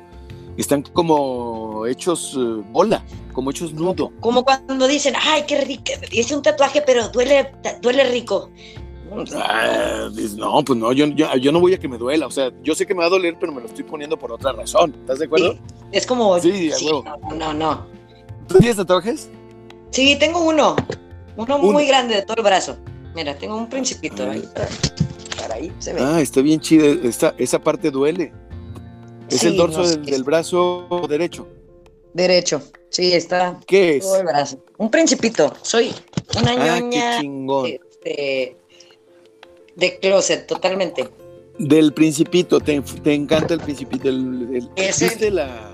Están como hechos eh, bola, como hechos nudo. Como, cuando dicen, ay, qué rico, hice un tatuaje, pero duele, duele rico. Ah, no, pues no, yo, yo, no voy a que me duela. O sea, yo sé que me va a doler, pero me lo estoy poniendo por otra razón. ¿Estás de acuerdo? es como. Sí, no, no, no. ¿Tú tienes tatuajes? Sí, tengo uno. Uno muy grande de todo el brazo. Mira, tengo un principito ah. ahí. Para, ahí se ve. Ah, está bien chido. esa parte duele. Es el dorso del, brazo derecho. Derecho, sí, está. ¿Qué es? Todo el brazo. Un principito. Soy una ah, ñoña. Qué chingón. De, de, closet, totalmente. Del principito, te, encanta el principito. El, ¿Viste la,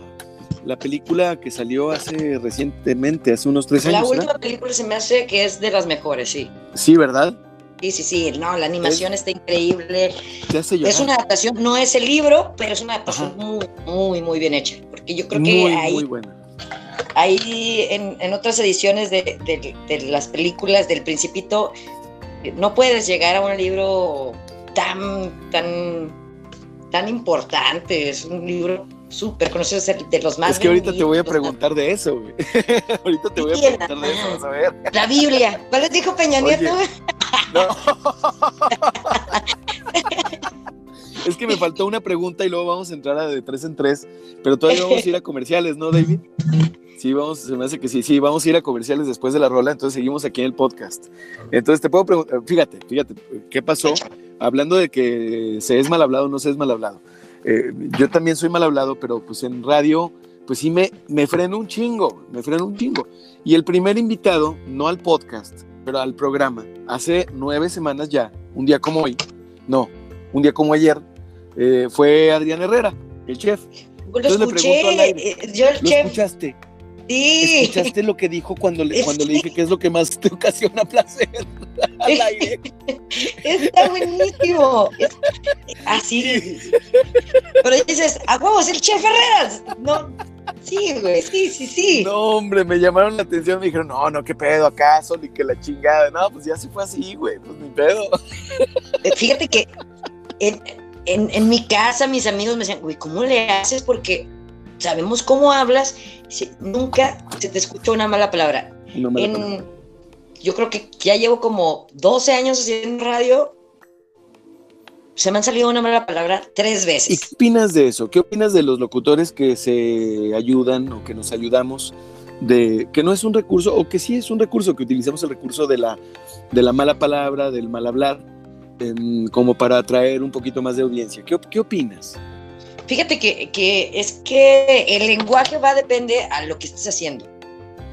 la película que salió hace recientemente, hace unos tres años. La última película se me hace que es de las mejores, sí. Sí, ¿verdad? Sí, sí, sí, no, la animación está increíble. Es una adaptación, no es el libro, pero es una adaptación muy, muy, muy bien hecha. Porque yo creo que ahí, muy buena. ahí en, en otras ediciones de, de, de, las películas del Principito, no puedes llegar a un libro tan, tan, tan importante. Es un libro súper conocido, de los más. Es que ahorita te voy a preguntar de eso, güey. ahorita te voy a preguntar de eso, vamos a ver. La Biblia. ¿Cuál les dijo Peña Nieto? no. es que me faltó una pregunta y luego vamos a entrar a de tres en tres, pero todavía vamos a ir a comerciales, ¿no, David? Sí, vamos, se me hace que sí, sí, vamos a ir a comerciales después de la rola, entonces seguimos aquí en el podcast. Entonces te puedo preguntar, fíjate, fíjate, ¿qué pasó? Hablando de que se es mal hablado o no se es mal hablado. Eh, yo también soy mal hablado, pero pues en radio pues sí me, me frenó un chingo, me frenó un chingo. Y el primer invitado, no al podcast, pero al programa, hace nueve semanas ya, un día como hoy, no, un día como ayer, eh, fue Adrián Herrera, el chef. Lo escuché, eh, yo el ¿Lo chef. escuchaste? Sí. ¿Escuchaste lo que dijo cuando le, cuando le dije que es lo que más te ocasiona placer al aire? Está buenísimo. Así. Pero dices, a huevos, el chef Herreras. No. Sí, güey, sí, sí, sí. No, hombre, me llamaron la atención, me dijeron, no, no, qué pedo, acaso, ni que la chingada. No, pues ya se fue así, güey, pues ni pedo. Eh, Fíjate que en, en- en mi casa mis amigos me decían, güey, ¿cómo le haces? Porque sabemos cómo hablas, nunca se te escuchó una mala palabra. No me yo creo que ya llevo como 12 años haciendo radio. Se me han salido una mala palabra tres ¿Y veces. qué opinas de eso? ¿Qué opinas de los locutores que se ayudan o que nos ayudamos de que no es un recurso o que sí es un recurso que utilizamos el recurso de la de la mala palabra, del mal hablar, como para atraer un poquito más de audiencia? ¿Qué, qué opinas? Fíjate que, que es que el lenguaje va a depender a lo que estés haciendo.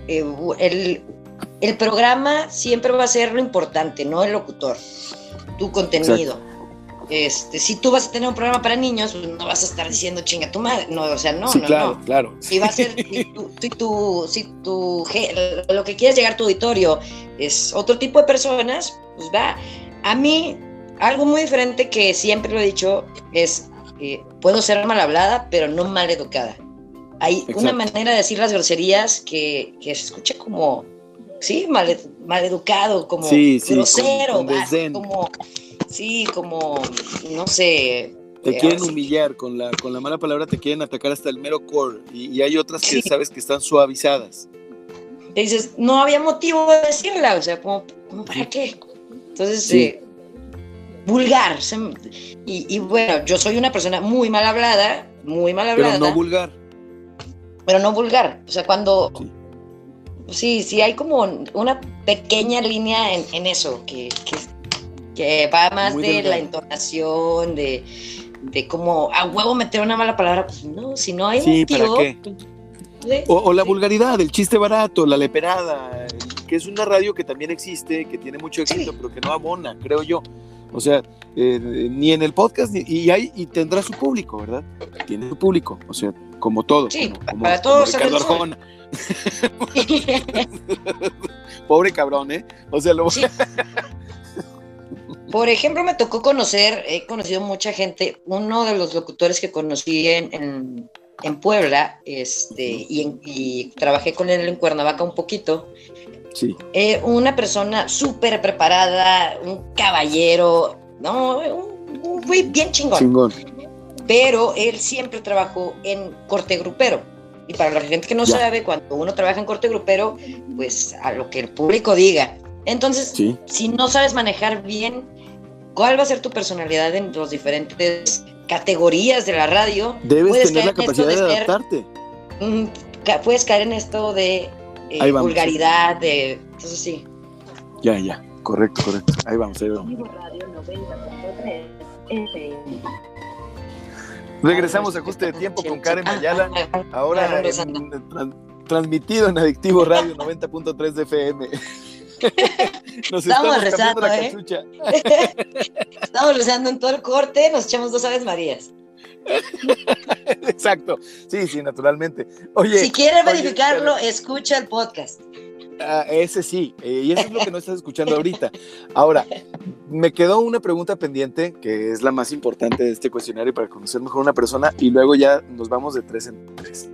Eh, el, el programa siempre va a ser lo importante, no el locutor, tu contenido. Este, si tú vas a tener un programa para niños, pues no vas a estar diciendo chinga tu madre. No, o sea, no, sí, no, claro, no. claro. Si va a ser, si tu, si tu, si tu lo que quieres llegar a tu auditorio es otro tipo de personas, pues va. A mí, algo muy diferente que siempre lo he dicho es, eh, puedo ser mal hablada, pero no mal educada. Hay una Exacto. manera de decir las groserías que, que se escucha como, sí, mal, mal educado, como Sí, sí, grosero, con- con como, sí, como, no sé. Te eh, quieren humillar con la, con la mala palabra, te quieren atacar hasta el mero core. Y, y hay otras que Sí. sabes que están suavizadas. que dices, no había motivo de decirla, o sea, como para qué. Entonces, Sí. eh, vulgar. y, y bueno, yo soy una persona muy mal hablada, muy mal Pero hablada, no vulgar. pero no vulgar. O sea, cuando... Sí. Sí, sí, hay como una pequeña línea en, en eso, que, que, que va más Muy de la entonación, de, de cómo a huevo meter una mala palabra. Pues no, si no hay Sí, ¿para motivo... qué? ¿sí? O, o la vulgaridad, el chiste barato, la leperada, que es una radio que también existe, que tiene mucho éxito, pero que no abona, creo yo. O sea, eh, ni en el podcast, ni- y, hay, y tendrá su público, ¿verdad? Tiene su público, o sea, como todo. Sí, como, como- para como todos Ricardo. Arjona. Pobre cabrón, ¿eh? O sea, lo Sí. Por ejemplo, me tocó conocer, he conocido mucha gente, uno de los locutores que conocí en, en, en Puebla, este, y, en- y trabajé con él en Cuernavaca un poquito, Sí, eh, una persona súper preparada, un caballero, no, un, un güey bien chingón, chingón. pero él siempre trabajó en corte grupero. Y para la gente que no Ya. sabe, cuando uno trabaja en corte grupero, pues a lo que el público diga. Entonces, Sí, si no sabes manejar bien cuál va a ser tu personalidad en las diferentes categorías de la radio, debes tener la capacidad de de ser- adaptarte. mm, puedes caer en esto de eh, vulgaridad, de... Entonces sí. Ya, ya, correcto, correcto. Ahí vamos, ahí vamos. Radio 90.3 FM. Regresamos a ajuste de tiempo con Karen Mayala. Ahora en- transmitido en Adictivo Radio 90.3 de FM. Nos Estamos estamos cambiando la rezando, ¿eh? cachucha. Estamos rezando en todo el corte, nos echamos dos aves marías. Exacto. Sí, sí, naturalmente. Oye, si quieres oye, verificarlo, pero- escucha el podcast. ah, ese sí, eh, y eso es lo que no estás escuchando ahorita. Ahora, me quedó una pregunta pendiente, que es la más importante de este cuestionario para conocer mejor a una persona, y luego ya nos vamos de tres en tres.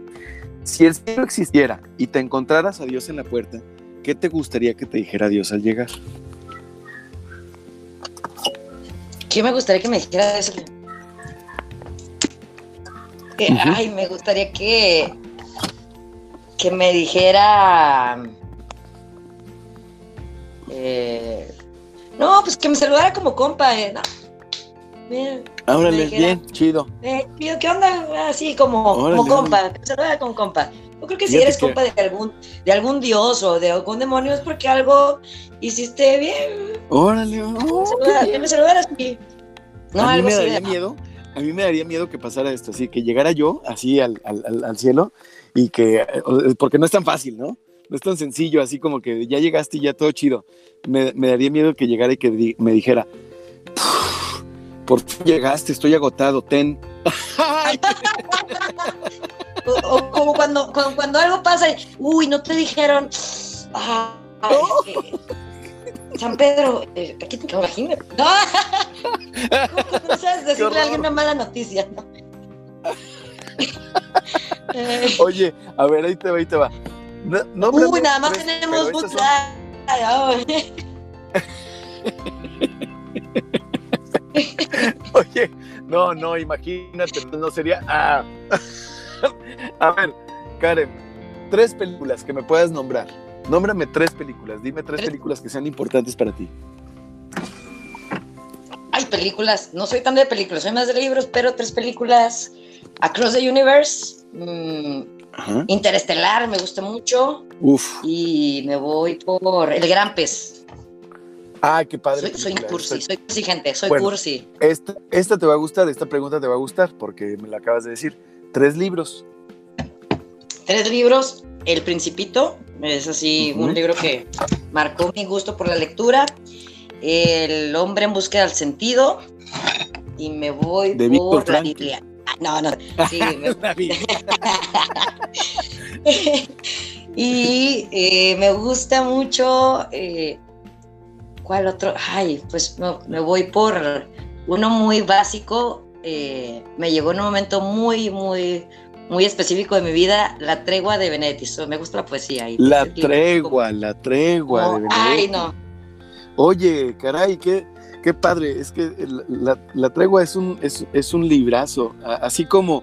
Si el cielo existiera y te encontraras a Dios en la puerta, ¿qué te gustaría que te dijera Dios al llegar? ¿Qué me gustaría que me dijera eso? Que. Ay, me gustaría que, que me dijera. eh, no, pues que me saludara como compa. eh, no. Mira, dijera- bien, chido. eh, ¿qué onda? Así como, Órale, como compa, que me saludara como compa. Yo creo que si eres que- compa de algún, de algún dios o de algún demonio es porque algo hiciste bien. Órale, oh, bien. me saludaras así. No, a mí algo me daría de- miedo, a mí me daría miedo que pasara esto, así que llegara yo así al, al, al cielo y que, eh, porque no es tan fácil, ¿no? No es tan sencillo, así como que ya llegaste y ya todo chido. Me, me daría miedo que llegara y que me dijera, por fin llegaste, estoy agotado, ten. o, como cuando, cuando, algo pasa, y, uy, no te dijeron, San Pedro, eh, aquí te imagino. No, no sabes decirle a alguien una mala noticia, ¿no? Oye, a ver, ahí te va, ahí te va. No, Uy, nada más tenemos Oye, no, no, imagínate, no sería. Ah. A ver, Karen, tres películas que me puedas nombrar. Nómbrame tres películas, dime tres, películas que sean importantes para ti. Hay películas, no soy tan de películas, soy más de libros, pero tres películas. Across the Universe, mm, Interestelar, me gusta mucho. Uf. Y me voy por El Gran Pez. Ah, qué padre. Soy, soy cursi, soy cursi, gente, soy cursi. Esta, esta te va a gustar, esta pregunta te va a gustar, porque me la acabas de decir. Tres libros. Tres libros. El Principito, es así un libro que marcó mi gusto por la lectura. El hombre en búsqueda del sentido. Y me voy de por la Biblia. No, no, sí. y eh, me gusta mucho. Eh, ¿Cuál otro? Ay, pues me voy por uno muy básico. Eh, me llegó en un momento muy, muy, muy específico de mi vida, La Tregua de Benedetti. me gusta la poesía. la tregua, la tregua de Benedetti. Ay, no. Oye, caray, qué, qué padre. Es que la, tregua es un, es, un librazo. Así como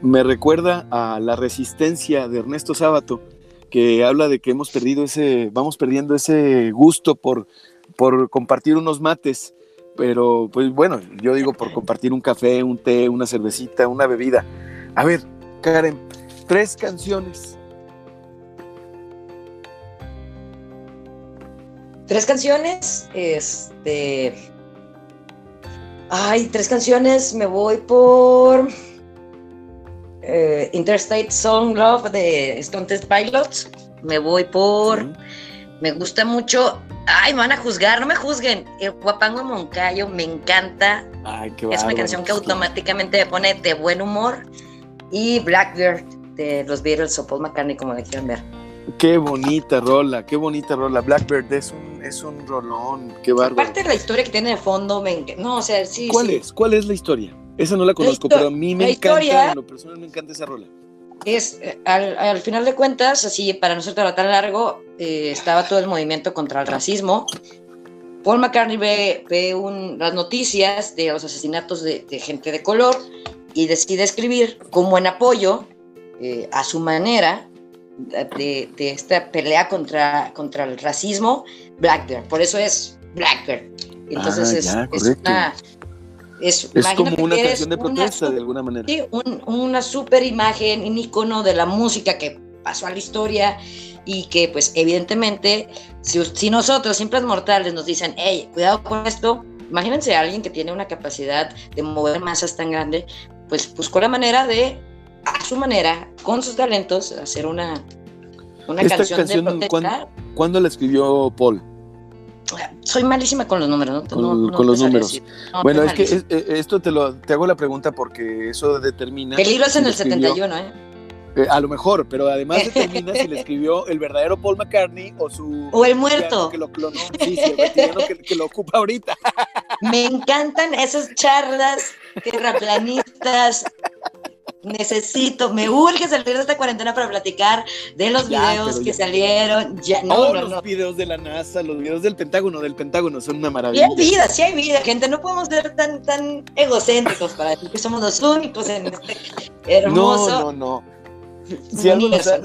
me recuerda a La Resistencia de Ernesto Sábato, que habla de que hemos perdido ese, vamos perdiendo ese gusto por, por compartir unos mates. Pero, pues bueno, yo digo por compartir un café, un té, una cervecita, una bebida. A ver, Karen, tres canciones. Tres canciones, este. Ay, tres canciones, me voy por. Eh, Interstate Song Love de Stone Test Pilots. Me voy por. Me gusta mucho. Ay, me van a juzgar, no me juzguen. El Guapango Moncayo me encanta. Ay, qué es una canción que automáticamente me pone de buen humor y Blackbird de los Beatles o Paul McCartney, como le quieran ver. Qué bonita rola, qué bonita rola. Blackbird es un, es un rolón, qué bárbaro. Aparte de la historia que tiene de fondo, me no, o sea, sí. ¿Cuál es? ¿Cuál es la historia? Esa no la conozco, pero a mí me encanta, en lo personal me encanta esa rola. Es, eh, al, final de cuentas, así, para no ser tan largo, eh, estaba todo el movimiento contra el racismo. Paul McCartney ve, ve un, las noticias de los asesinatos de, de gente de color y decide escribir como en apoyo eh, a su manera de, esta pelea contra, contra el racismo, Blackbird. Por eso es Blackbird. Entonces ah, es, una... Es, como una canción de protesta de alguna manera. Sí, una super imagen, un icono de la música que pasó a la historia y que pues evidentemente si, si nosotros, simples mortales, nos dicen, hey, cuidado con esto, imagínense a alguien que tiene una capacidad de mover masas tan grande, pues buscó la manera de, a su manera, con sus talentos, hacer una, una canción, de protesta. ¿cuándo, la escribió Paul? Soy malísima con los números, ¿no? Con, los números. bueno, es que eh, esto te lo te hago la pregunta porque eso determina. El libro es en el 71, ¿eh? ¿Eh? a lo mejor, pero además determina si le escribió el verdadero Paul McCartney o su. O el muerto. Que lo clonó. Sí, sí, el que, lo ocupa ahorita. Me encantan esas charlas terraplanistas. Necesito, me urge salir de esta cuarentena para platicar de los videos que salieron. Ya, no, los videos de la NASA, los videos del Pentágono, del Pentágono son una maravilla. Sí hay vida, sí hay vida, gente. No podemos ser tan, tan egocéntricos para decir que somos los únicos en este hermoso. No, no, no. Si algo, nos ha,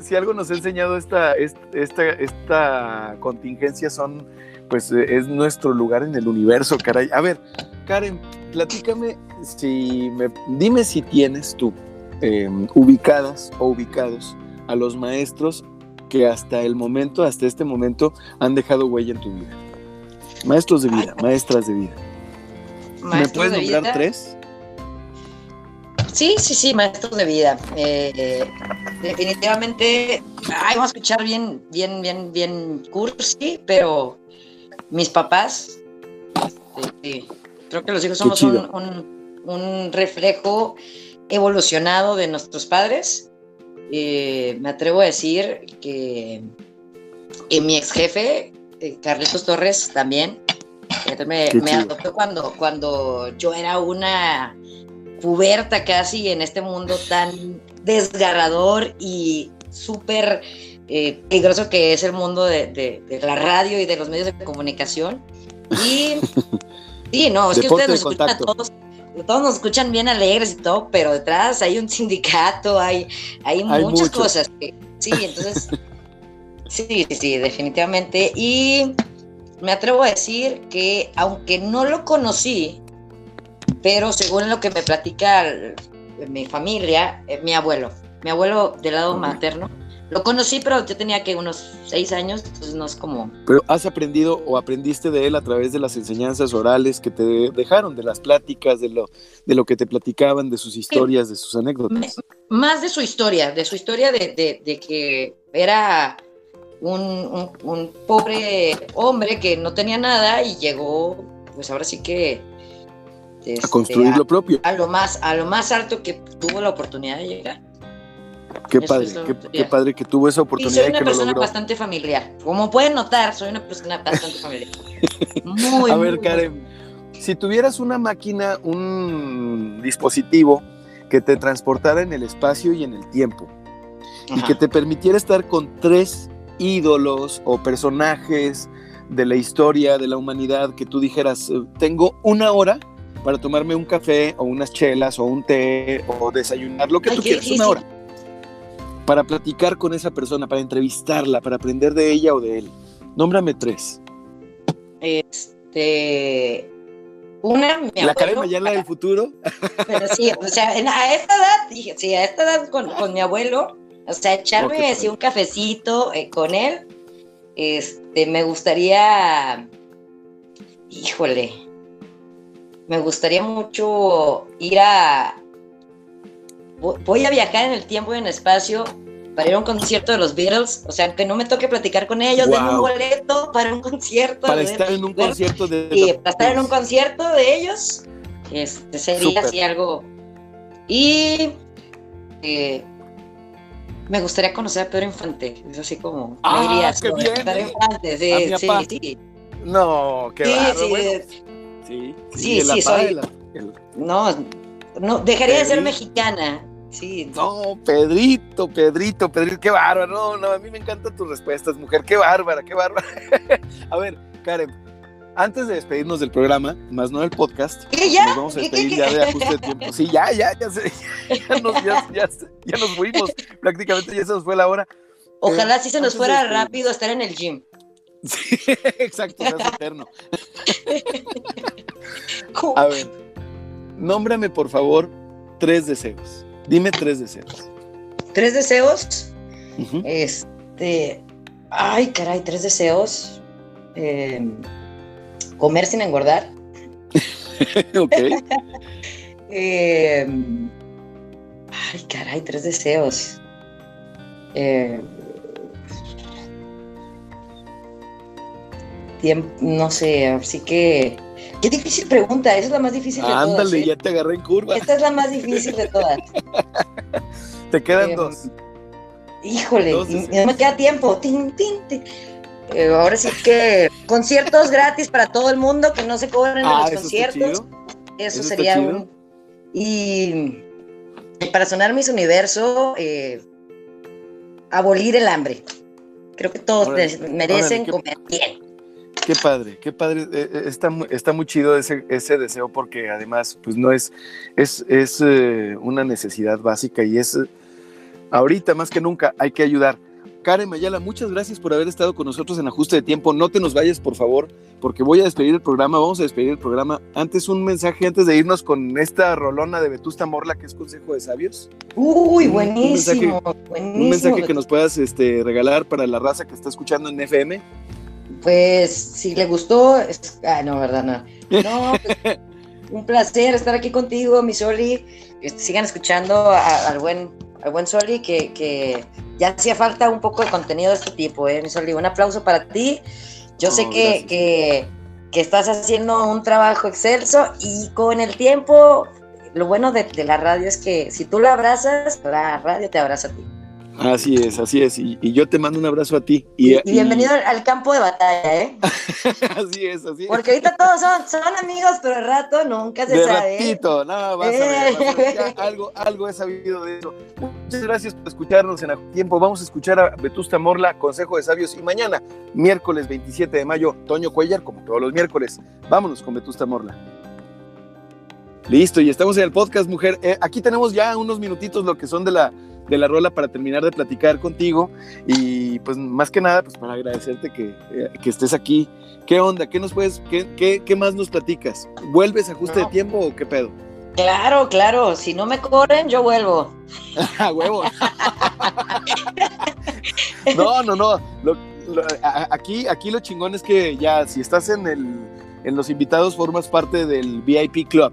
si, algo nos ha enseñado esta, esta, esta contingencia son pues eh, es nuestro lugar en el universo, caray. A ver, Karen, platícame si me, dime si tienes tú em, ubicadas o ubicados a los maestros que hasta el momento, hasta este momento, han dejado huella en tu vida. Maestros de vida, maestras de vida. ¿Me puedes nombrar tres? Sí, sí, sí, maestros de vida. Eh, definitivamente, ay, vamos a escuchar bien, bien, bien, bien cursi, pero mis papás, este, creo que los hijos somos un, reflejo evolucionado de nuestros padres. Eh, me atrevo a decir que, mi ex jefe, eh, Carlitos Torres, también, me, me adoptó cuando, cuando yo era una puberta casi en este mundo tan desgarrador y súper eh, peligroso que es el mundo de, la radio y de los medios de comunicación. Y sí, no, es que ustedes nos escuchan a todos, todos nos escuchan bien alegres y todo, pero detrás hay un sindicato, hay, hay, muchas cosas. sí, entonces, sí, sí, definitivamente. Y me atrevo a decir que aunque no lo conocí, pero según lo que me platica mi familia, eh, mi abuelo, mi abuelo del lado materno, lo conocí, pero yo tenía que unos seis años, entonces no es como... Pero has aprendido o aprendiste de él a través de las enseñanzas orales que te dejaron, de las pláticas, de lo, de lo que te platicaban, de sus historias, de sus anécdotas. más de su historia, de su historia de, de, que era un, un, pobre hombre que no tenía nada y llegó, pues ahora sí que a construir lo propio. A lo, más, a lo más alto que tuvo la oportunidad de llegar. Qué padre, qué, padre que tuvo esa oportunidad. Y soy una persona bastante familiar. Como pueden notar, soy una persona bastante familiar. Muy, a ver, Karen, si tuvieras una máquina, un dispositivo que te transportara en el espacio y en el tiempo, y que te permitiera estar con tres ídolos o personajes de la historia de la humanidad, que tú dijeras, eh, tengo una hora para tomarme un café o unas chelas o un té o desayunar, lo que tú quieras, una hora. Para platicar con esa persona, para entrevistarla, para aprender de ella o de él. Nómbrame tres. Este. Una, mi La Karen Mayala del futuro. Pero sí, o sea, a esta edad, dije, sí, a esta edad con, con mi abuelo, o sea, echarme así un cafecito eh, con él, este, me gustaría, híjole, me gustaría mucho ir a... Voy a viajar en el tiempo y en el espacio para ir a un concierto de los Beatles, o sea, que no me toque platicar con ellos, wow. un boleto para un concierto. Para estar en un concierto de... Sí, para estar en un concierto de ellos, este, sería así algo... Y eh, me gustaría conocer a Pedro Infante, es así como... ¡Ah, qué bien! Pedro Infante, sí, sí, sí. No, qué sí, Sí, sí, sí, soy. No, no, dejaría de ser mexicana. Sí. No, Pedrito, Pedrito, Pedrito, qué bárbaro. No, no, a mí me encantan tus respuestas, mujer. Qué bárbara, qué bárbara. a ver, Karen, antes de despedirnos del programa, más no del podcast, ya? nos vamos a despedir ya de ajuste de tiempo. Sí, ya, ya, ya, ya, nos, ya, ya, nos fuimos. Prácticamente ya se nos fue la hora. Ojalá eh, sí se nos fuera rápido estar en el gym. Sí, exacto, es eterno. A ver, nómbrame por favor tres deseos. Dime tres deseos. ¿Tres deseos? Este. Ay, caray, tres deseos. Em, comer sin engordar. ok. Em, ay, caray, tres deseos. Eh, tiempo, no sé, así que... Qué difícil pregunta, esa es la más difícil de todas. Ándale, ¿eh? ya te agarré en curva. Esta es la más difícil de todas. te quedan em, dos. Híjole, no me queda tiempo. Tin, tin, eh, ahora sí que conciertos gratis para todo el mundo que no se cobren en ah, los conciertos. Eso, sería un. Y para sonar mis universo, eh, abolir el hambre. Creo que todos merecen comer bien. Qué padre, qué padre. Eh, eh, está, está muy chido ese, ese deseo porque además, pues no es, es, es eh, una necesidad básica y es, ahorita más que nunca, hay que ayudar. Karen Mayala, muchas gracias por haber estado con nosotros en Ajuste de Tiempo. No te nos vayas, por favor, porque voy a despedir el programa. Vamos a despedir el programa. Antes, un mensaje antes de irnos con esta rolona de Vetusta Morla, que es Consejo de Sabios. Uy, buenísimo. Un mensaje, que nos puedas este, regalar para la raza que está escuchando en FM. Pues si le gustó, es... ah, no, verdad, no. No, pues, un placer estar aquí contigo, mi Soli. Sigan escuchando al buen, al buen Soli, que, que, ya hacía falta un poco de contenido de este tipo, ¿eh, mi Soli? Un aplauso para ti. Yo sé que, que, que, estás haciendo un trabajo excelso y con el tiempo, lo bueno de, de la radio es que si tú lo abrazas, la radio te abraza a ti. Así es, así es. Y, yo te mando un abrazo a ti. Y, bienvenido al campo de batalla, ¿eh? así es, así es. Porque ahorita todos son, son amigos, pero el rato nunca se de sabe. ¿eh? Ratito, no, vas a ver, algo, algo he sabido de eso. Muchas gracias por escucharnos en el tiempo. Vamos a escuchar a Vetusta Morla, Consejo de Sabios. Y mañana, miércoles 27 de mayo, Toño Cuellar, como todos los miércoles. Vámonos con Vetusta Morla. Listo, y estamos en el podcast, mujer. Eh, aquí tenemos ya unos minutitos lo que son de la de la rola para terminar de platicar contigo y pues más que nada pues para agradecerte que, eh, que estés aquí. ¿Qué onda? ¿Qué nos puedes, qué, qué, más nos platicas? ¿Vuelves a ajuste de tiempo o qué pedo? Claro, claro, si no me corren yo vuelvo. huevo. no, no, no. aquí, aquí lo chingón es que ya si estás en el en los invitados formas parte del VIP Club.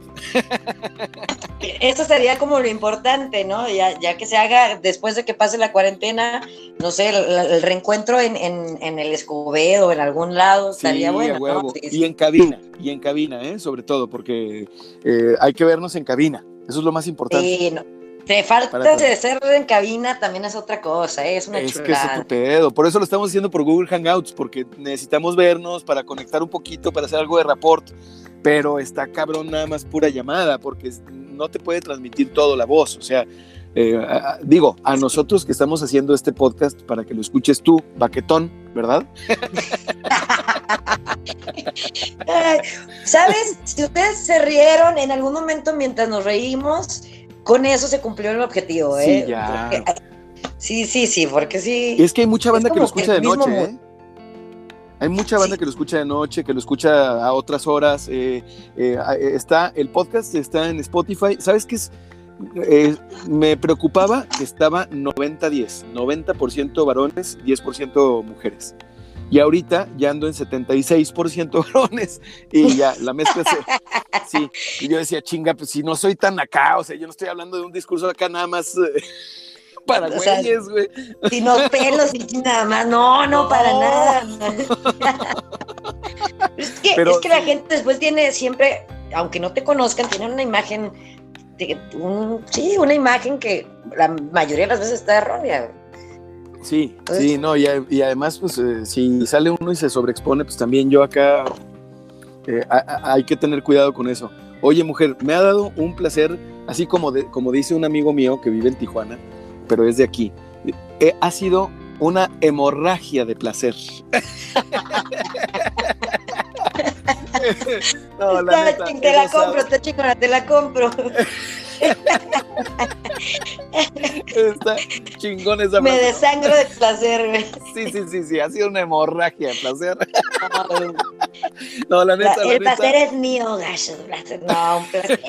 Eso sería como lo importante, ¿no? Ya, ya que se haga después de que pase la cuarentena, no sé, el, reencuentro en, en, el Escobedo, en algún lado, estaría bueno. Y en cabina, y en cabina, ¿eh? Sobre todo, porque eh, hay que vernos en cabina. Eso es lo más importante. Sí, no. Te falta de ser en cabina también es otra cosa, ¿eh? es una es que es otro pedo. Por eso lo estamos haciendo por Google Hangouts, porque necesitamos vernos para conectar un poquito, para hacer algo de rapport. Pero está cabrón nada más pura llamada, porque no te puede transmitir todo la voz. O sea, eh, digo, a nosotros que estamos haciendo este podcast para que lo escuches tú, baquetón, ¿verdad? ¿Sabes? Si ustedes se rieron en algún momento mientras nos reímos, con eso se cumplió el objetivo, ¿eh? Sí, ya. sí, sí, sí, porque sí. Es que hay mucha banda que lo escucha de noche, ¿eh? Hay mucha banda que lo escucha de noche, que lo escucha a otras horas. Eh, eh, eh, está, el podcast está en Spotify. ¿Sabes qué es? me preocupaba que estaba 90-10, 90%, varones, 10% mujeres y ahorita ya ando en 76% varones y ya la mezcla se... Sí, y yo decía, chinga, pues si no soy tan acá, o sea, yo no estoy hablando de un discurso acá nada más... Eh, para güeyes, güey. Si no pelos y nada más, no, no, para nada. es, que, es que la gente después tiene siempre, aunque no te conozcan, tienen una imagen, de, un, sí, una imagen que la mayoría de las veces está errónea. Sí, sí, no, y, además, pues eh, si sale uno y se sobreexpone, pues también yo acá eh, hay que tener cuidado con eso. Oye, mujer, me ha dado un placer, así como, de, como dice un amigo mío que vive en Tijuana, pero es de aquí. Eh, ha sido una hemorragia de placer. no, la neta, te la compro, te la compro. Está chingón esa Me desangro de placer, güey. Sí, sí, sí, sí, ha sido una hemorragia de placer. No, la neta, El placer es mío, gallo. No, un placer.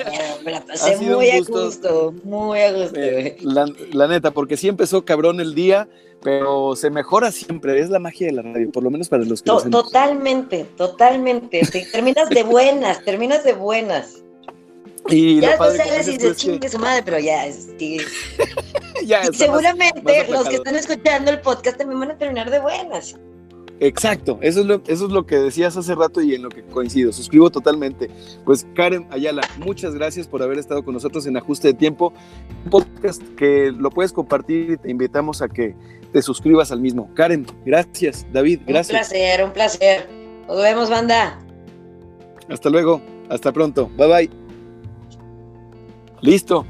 Me la pasé muy a gusto, muy a gusto, eh, la, neta, porque sí empezó cabrón el día, pero se mejora siempre. Es la magia de la radio, por lo menos para los que Totalmente, totalmente. terminas de buenas, terminas de buenas. Y ya después sales y se chingue su madre, pero ya, es, y seguramente los que están escuchando el podcast también van a terminar de buenas. Exacto, eso es, lo, eso es lo que decías hace rato y en lo que coincido, suscribo totalmente. Pues Karen Ayala, muchas gracias por haber estado con nosotros en Ajuste de Tiempo, un podcast que lo puedes compartir y te invitamos a que te suscribas al mismo. Karen, gracias. David, gracias. Un placer, un placer. Nos vemos, banda. Hasta luego, hasta pronto. Bye bye. Listo.